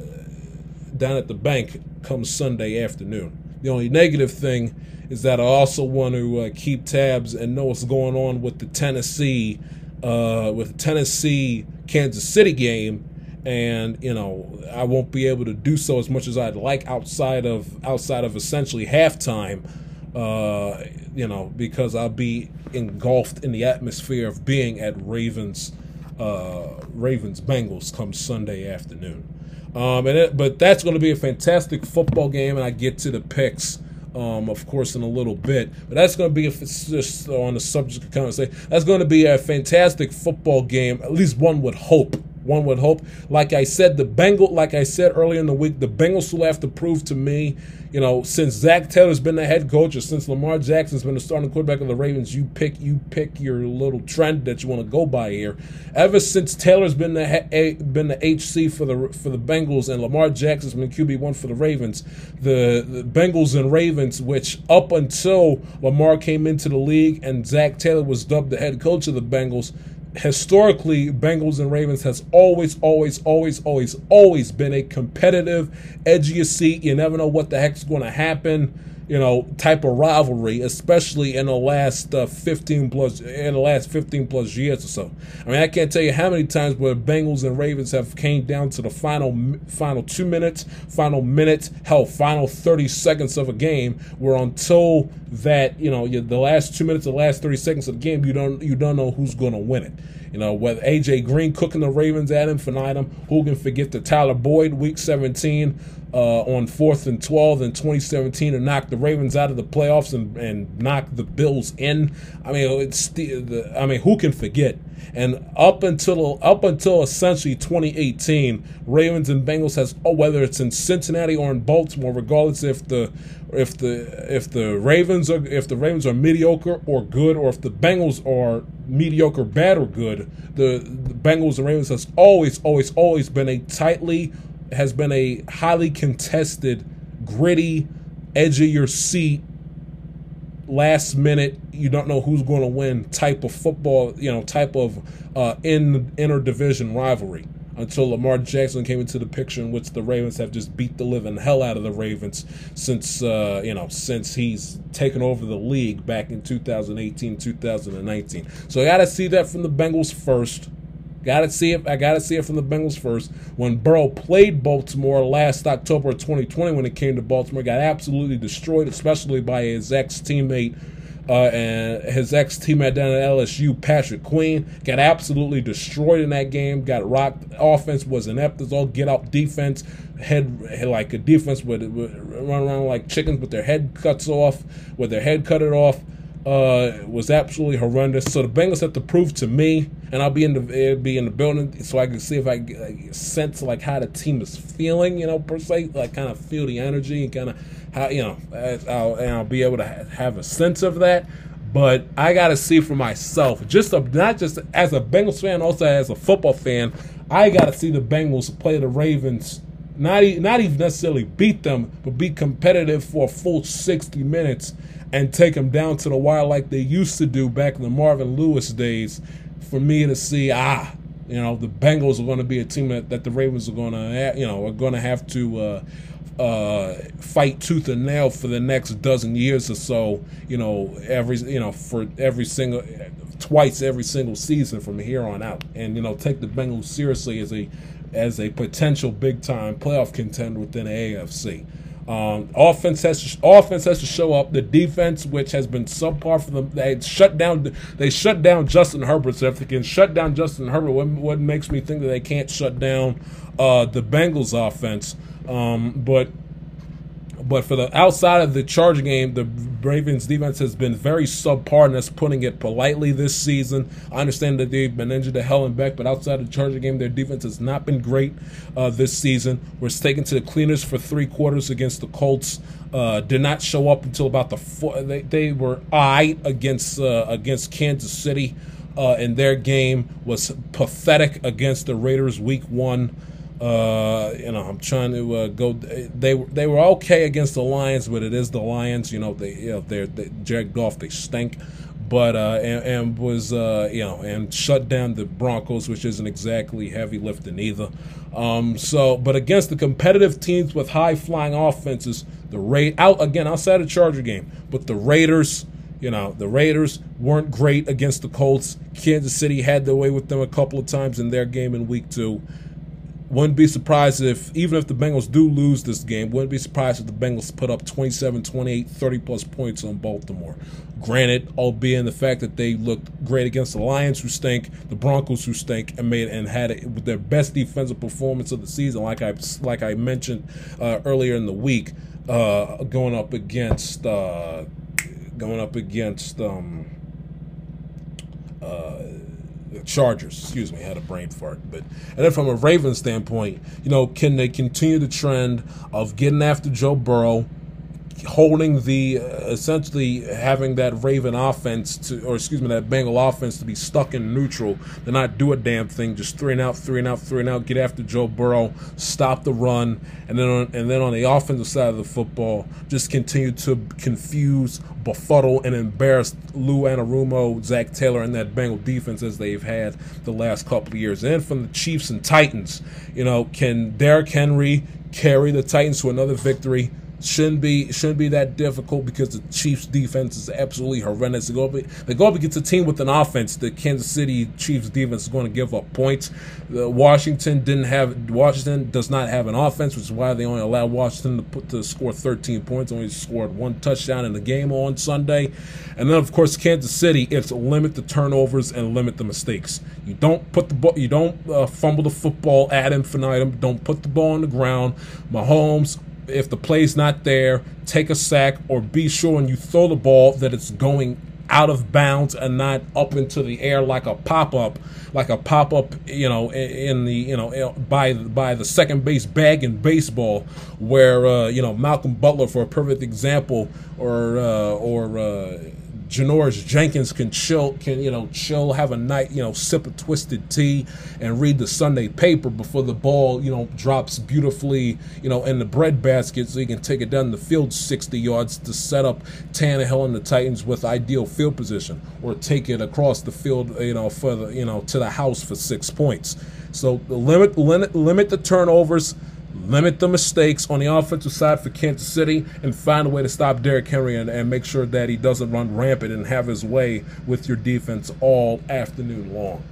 Speaker 1: down at the bank come Sunday afternoon. The only negative thing is that I also want to keep tabs and know what's going on with the Tennessee with the Tennessee Kansas City game and you know I won't be able to do so as much as I'd like outside of outside of essentially halftime. Uh, you know, because I'll be engulfed in the atmosphere of being at Ravens, uh, Ravens Bengals come Sunday afternoon. Um, and it, but that's going to be a fantastic football game, and I get to the picks. Um, of course, in a little bit. But that's going to be, a, just on the subject of conversation, that's going to be a fantastic football game. At least one would hope one would hope. Like I said, the Bengal, like I said earlier in the week, the Bengals will have to prove to me, you know, since Zac Taylor's been the head coach or since Lamar Jackson's been the starting quarterback of the Ravens, you pick you pick your little trend that you want to go by here. Ever since Taylor's been the a, been the HC for the for the Bengals and Lamar Jackson's been QB one for the Ravens, the, the Bengals and Ravens, which up until Lamar came into the league and Zac Taylor was dubbed the head coach of the Bengals historically, Bengals and Ravens has always, always, always, always, always been a competitive, edgy seat. You never know what the heck's going to happen you know, type of rivalry, especially in the last uh, 15 plus in the last 15 plus years or so. I mean, I can't tell you how many times where Bengals and Ravens have came down to the final final two minutes, final minute, hell, final 30 seconds of a game, where until that, you know, the last two minutes, the last 30 seconds of the game, you don't you don't know who's going to win it. You know, whether AJ Green cooking the Ravens at infinitum, who can forget the Tyler Boyd week 17 uh, on fourth and 12 in 2017 to knock the Ravens out of the playoffs and, and knock the Bills in. I mean, it's the, I mean, who can forget? And up until up until essentially 2018, Ravens and Bengals has oh, whether it's in Cincinnati or in Baltimore, regardless if the if the if the Ravens are if the Ravens are mediocre or good, or if the Bengals are mediocre, bad or good, the, the Bengals and Ravens has always always always been a tightly has been a highly contested, gritty, edge of your seat, last minute, you don't know who's going to win type of football, you know, type of uh, in the interdivision rivalry until Lamar Jackson came into the picture, in which the Ravens have just beat the living hell out of the Ravens since uh, you know since he's taken over the league back in 2018, 2019. So I got to see that from the Bengals first. Got to see it. I got to see it from the Bengals first. When Burrow played Baltimore last October 2020, when it came to Baltimore, got absolutely destroyed, especially by his ex teammate uh, and his ex teammate down at LSU, Patrick Queen, got absolutely destroyed in that game. Got rocked. Offense was inept as all get out. Defense head, head like a defense would, would run around like chickens with their head cuts off, with their head cut it off uh, was absolutely horrendous. So the Bengals have to prove to me, and I'll be in the be in the building so I can see if I like, sense like how the team is feeling, you know, per se, like kind of feel the energy and kind of how you know, I'll, and I'll be able to have a sense of that. But I got to see for myself, just a, not just as a Bengals fan, also as a football fan. I got to see the Bengals play the Ravens not not even necessarily beat them, but be competitive for a full 60 minutes and take them down to the wire like they used to do back in the Marvin Lewis days. For me to see, ah, you know, the Bengals are going to be a team that, that the Ravens are going to, you know, are going to have to uh, uh, fight tooth and nail for the next dozen years or so. You know, every you know for every single twice every single season from here on out, and you know take the Bengals seriously as a as a potential big time playoff contender within the AFC. Um, offense has to, offense has to show up. The defense, which has been subpar for them, they shut down. They shut down Justin Herbert. So if they can shut down Justin Herbert, what, what makes me think that they can't shut down uh, the Bengals offense? Um, but but for the outside of the Charger game, the Ravens defense has been very subpar, and that's putting it politely this season. I understand that they've been injured to hell and back, but outside of the Charger game, their defense has not been great uh, this season. Was taken to the cleaners for three quarters against the Colts. Uh, did not show up until about the four. They, they were eye against uh, against Kansas City. Uh, in their game was pathetic against the Raiders week one. Uh, you know, I'm trying to uh, go. They they were okay against the Lions, but it is the Lions. You know, they you know they're they, Jared Goff. They stink. But uh, and, and was uh, you know and shut down the Broncos, which isn't exactly heavy lifting either. Um, so, but against the competitive teams with high flying offenses, the rate out again outside of Charger game, but the Raiders. You know, the Raiders weren't great against the Colts. Kansas City had their way with them a couple of times in their game in week two wouldn't be surprised if even if the Bengals do lose this game, wouldn't be surprised if the Bengals put up 27, 28, 30 plus points on Baltimore. Granted, albeit in the fact that they looked great against the Lions who stink, the Broncos who stink, and made and had it, with their best defensive performance of the season, like I like I mentioned uh, earlier in the week, uh, going up against uh, going up against um, uh, Chargers. Excuse me, had a brain fart. But and then from a Ravens standpoint, you know, can they continue the trend of getting after Joe Burrow? holding the uh, essentially having that Raven offense to, or excuse me, that Bengal offense to be stuck in neutral, to not do a damn thing, just three and out, three and out, three and out, get after Joe Burrow, stop the run, and then on, and then on the offensive side of the football, just continue to confuse, befuddle, and embarrass Lou Anarumo, Zac Taylor, and that Bengal defense as they've had the last couple of years. And from the Chiefs and Titans, you know, can Derrick Henry carry the Titans to another victory? Shouldn't be shouldn't be that difficult because the Chiefs defense is absolutely horrendous. They go up, they go up against a team with an offense. The Kansas City Chiefs defense is going to give up points. The Washington didn't have Washington does not have an offense, which is why they only allowed Washington to put to score 13 points. Only scored one touchdown in the game on Sunday, and then of course Kansas City. It's limit the turnovers and limit the mistakes. You don't put the ball, you don't uh, fumble the football ad infinitum. Don't put the ball on the ground. Mahomes if the play's not there, take a sack or be sure when you throw the ball that it's going out of bounds and not up into the air like a pop up, like a pop up, you know, in the you know by by the second base bag in baseball, where uh, you know Malcolm Butler for a perfect example, or uh, or. Uh, Janoris Jenkins can chill, can you know, chill, have a night, you know, sip a twisted tea, and read the Sunday paper before the ball, you know, drops beautifully, you know, in the bread basket, so he can take it down the field 60 yards to set up Tannehill and the Titans with ideal field position, or take it across the field, you know, for the, you know, to the house for six points. So limit limit limit the turnovers limit the mistakes on the offensive side for Kansas City and find a way to stop Derrick Henry and, and, make sure that he doesn't run rampant and have his way with your defense all afternoon long.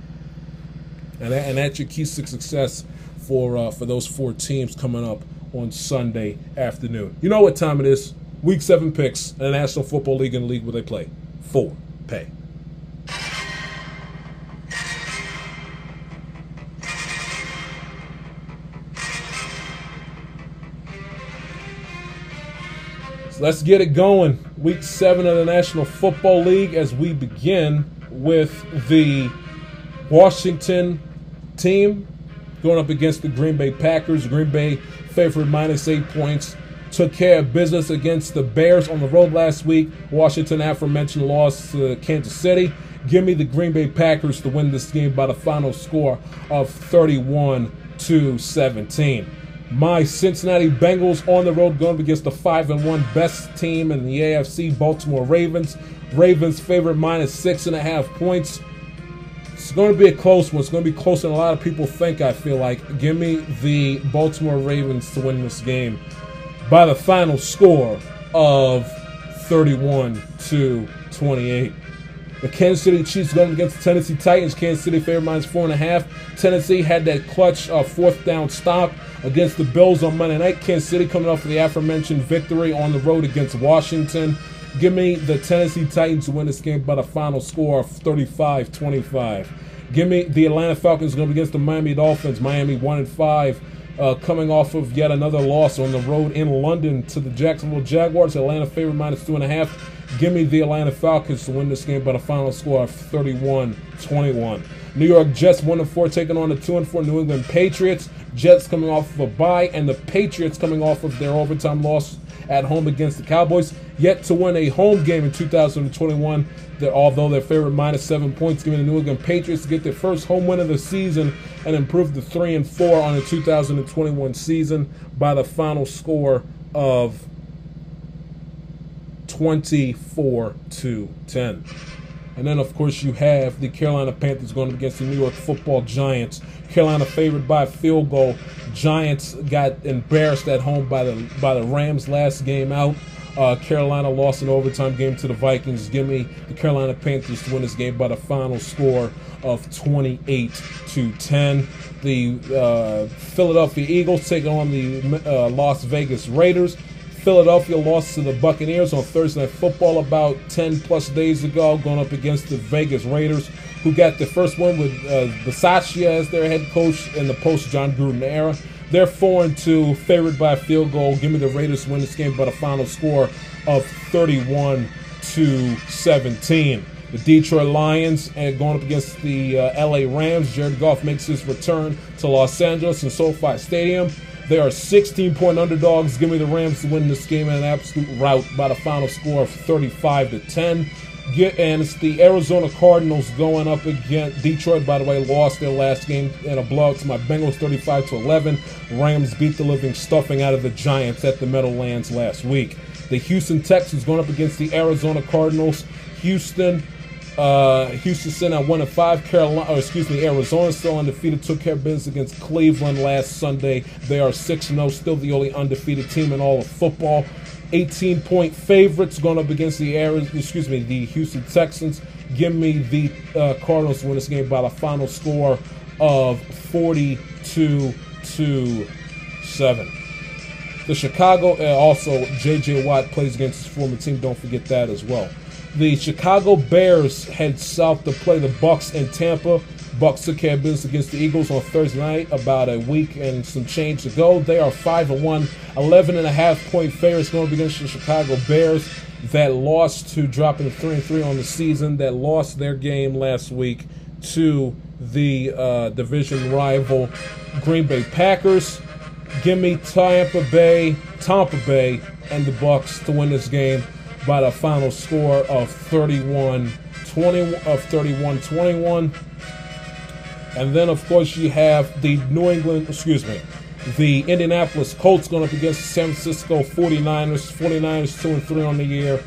Speaker 1: And, that, and that's your key to success for uh, for those four teams coming up on Sunday afternoon. You know what time it is? Week seven picks in the National Football League and the league where they play. Four pay. So let's get it going. Week seven of the National Football League as we begin with the Washington team going up against the Green Bay Packers. Green Bay favored minus eight points. Took care of business against the Bears on the road last week. Washington, aforementioned, lost to Kansas City. Give me the Green Bay Packers to win this game by the final score of 31 to 17 my Cincinnati Bengals on the road going against the 5 and 1 best team in the AFC, Baltimore Ravens. Ravens favorite minus six and a half points. It's going to be a close one. It's going to be closer than a lot of people think, I feel like. Give me the Baltimore Ravens to win this game by the final score of 31 to 28. The Kansas City Chiefs going against the Tennessee Titans. Kansas City favorite minus four and a half. Tennessee had that clutch uh, fourth down stop against the Bills on Monday night. Kansas City coming off of the aforementioned victory on the road against Washington. Give me the Tennessee Titans to win this game by the final score of 35 25. Give me the Atlanta Falcons going against the Miami Dolphins. Miami 1 and 5. Uh, coming off of yet another loss on the road in London to the Jacksonville Jaguars. Atlanta favorite minus two and a half. Give me the Atlanta Falcons to win this game by the final score of 31 21. New York Jets 1 and 4 taking on the 2 and 4 New England Patriots. Jets coming off of a bye, and the Patriots coming off of their overtime loss at home against the Cowboys. Yet to win a home game in 2021, that although their favorite minus seven points, giving the New England Patriots to get their first home win of the season and improve to three and four on the 2021 season by the final score of 24 to 10. And then, of course, you have the Carolina Panthers going against the New York Football Giants. Carolina favored by a field goal. Giants got embarrassed at home by the by the Rams last game out. Uh, Carolina lost an overtime game to the Vikings. Give me the Carolina Panthers to win this game by the final score of 28 to 10. The uh, Philadelphia Eagles take on the uh, Las Vegas Raiders. Philadelphia lost to the Buccaneers on Thursday Night Football about 10 plus days ago, going up against the Vegas Raiders, who got the first one with uh, as their head coach in the post Jon Gruden era. They're 4 and 2, favored by a field goal. Give me the Raiders to win this game by the final score of 31 to 17. The Detroit Lions and going up against the uh, LA Rams. Jared Goff makes his return to Los Angeles and SoFi Stadium. They are 16 point underdogs. Give me the Rams to win this game in an absolute rout by the final score of 35 to 10. Get, and it's the Arizona Cardinals going up against Detroit. By the way, lost their last game in a blowout to my Bengals, 35 to 11. Rams beat the living stuffing out of the Giants at the Meadowlands last week. The Houston Texans going up against the Arizona Cardinals. Houston uh, Houston sent out one and five. Carolina, or excuse me, Arizona still undefeated. Took care of business against Cleveland last Sunday. They are six and zero, still the only undefeated team in all of football. 18 point favorites going up against the Arizona, excuse me, the Houston Texans. Give me the uh, Cardinals win this game by the final score of 42 to seven. The Chicago, uh, also J.J. Watt plays against his former team. Don't forget that as well. The Chicago Bears head south to play the Bucs in Tampa. Bucs took care of business against the Eagles on Thursday night about a week and some change to go. They are 5 and 1, 11 and a half point favorites going against the Chicago Bears that lost to dropping 3 and 3 on the season, that lost their game last week to the uh, division rival Green Bay Packers. Give me Tampa Bay, Tampa Bay, and the Bucs to win this game by the final score of 31 20 of 31 21 and then of course you have the New England excuse me the Indianapolis Colts going up against the San Francisco 49ers 49ers 2 and 3 on the year.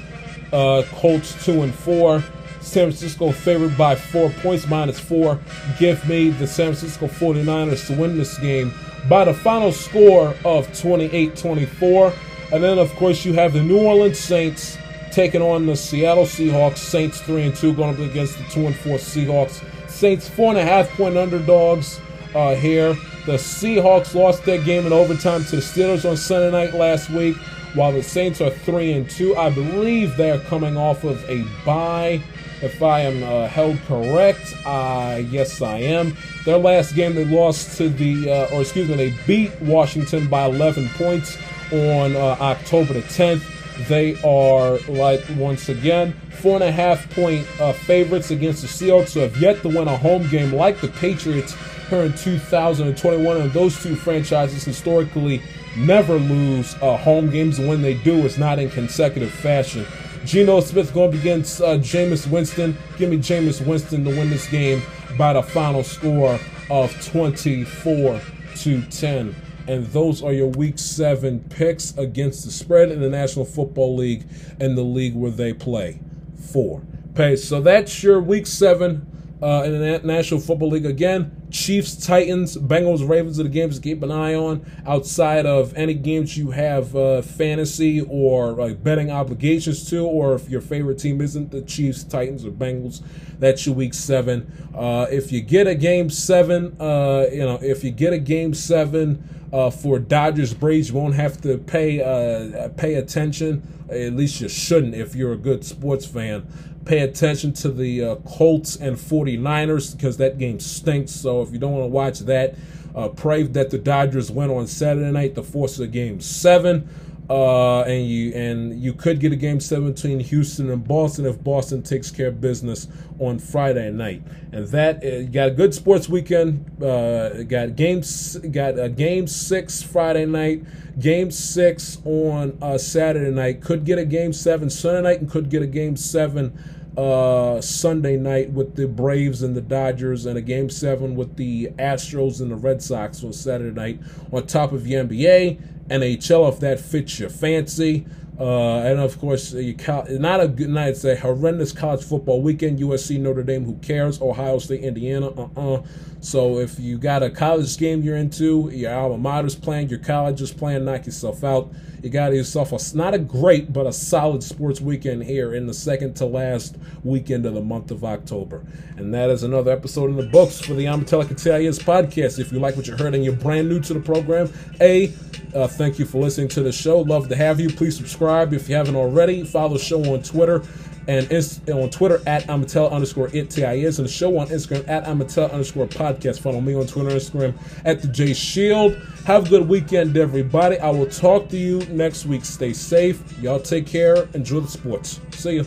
Speaker 1: Uh, Colts 2 and 4 San Francisco favored by 4 points minus 4 give me the San Francisco 49ers to win this game by the final score of 28-24 and then of course you have the New Orleans Saints taking on the Seattle Seahawks. Saints three and two going up against the two and four Seahawks. Saints four and a half point underdogs uh, here. The Seahawks lost their game in overtime to the Steelers on Sunday night last week, while the Saints are three and two. I believe they are coming off of a bye. If I am uh, held correct, uh, yes, I am. Their last game, they lost to the, uh, or excuse me, they beat Washington by 11 points on uh, October the 10th. They are, like, once again, four and a half point uh, favorites against the Seahawks, who have yet to win a home game like the Patriots here in 2021. And those two franchises historically never lose uh, home games, when they do, it's not in consecutive fashion. Geno Smith going against uh, Jameis Winston. Give me Jameis Winston to win this game by the final score of 24 to 10 and those are your week seven picks against the spread in the National Football League and the league where they play. Four. Okay, so that's your week seven uh, in the National Football League again. Chiefs, Titans, Bengals, Ravens are the games to keep an eye on. Outside of any games you have uh, fantasy or like betting obligations to, or if your favorite team isn't the Chiefs, Titans, or Bengals, that's your week seven. Uh, if you get a game seven, uh, you know, if you get a game seven uh, for Dodgers Braves, you won't have to pay uh, pay attention. At least you shouldn't if you're a good sports fan pay attention to the uh, Colts and 49ers because that game stinks. So if you don't want to watch that, uh, pray that the Dodgers win on Saturday night to force a game seven. Uh, and you and you could get a game seven between Houston and Boston if Boston takes care of business on Friday night. And that uh, got a good sports weekend. Uh, got games, got a game six Friday night, game six on uh, Saturday night. Could get a game seven Sunday night, and could get a game seven uh, Sunday night with the Braves and the Dodgers, and a game seven with the Astros and the Red Sox on Saturday night. On top of the NBA, and NHL, if that fits your fancy. Uh, and of course, you not a good night. It's a horrendous college football weekend. USC, Notre Dame, who cares? Ohio State, Indiana, uh-uh. So if you got a college game you're into, your alma mater's playing, your college is playing, knock yourself out. You got yourself a not a great but a solid sports weekend here in the second to last weekend of the month of October. And that is another episode in the books for the Amatelic Italians podcast. If you like what you heard and you're brand new to the program, a uh, thank you for listening to the show. Love to have you. Please subscribe if you haven't already. Follow the show on Twitter and on Twitter at Amatel underscore it TIS and the show on Instagram at Amatel underscore podcast. Follow me on Twitter and Instagram at the J Shield. Have a good weekend, everybody. I will talk to you next week. Stay safe. Y'all take care. Enjoy the sports. See you.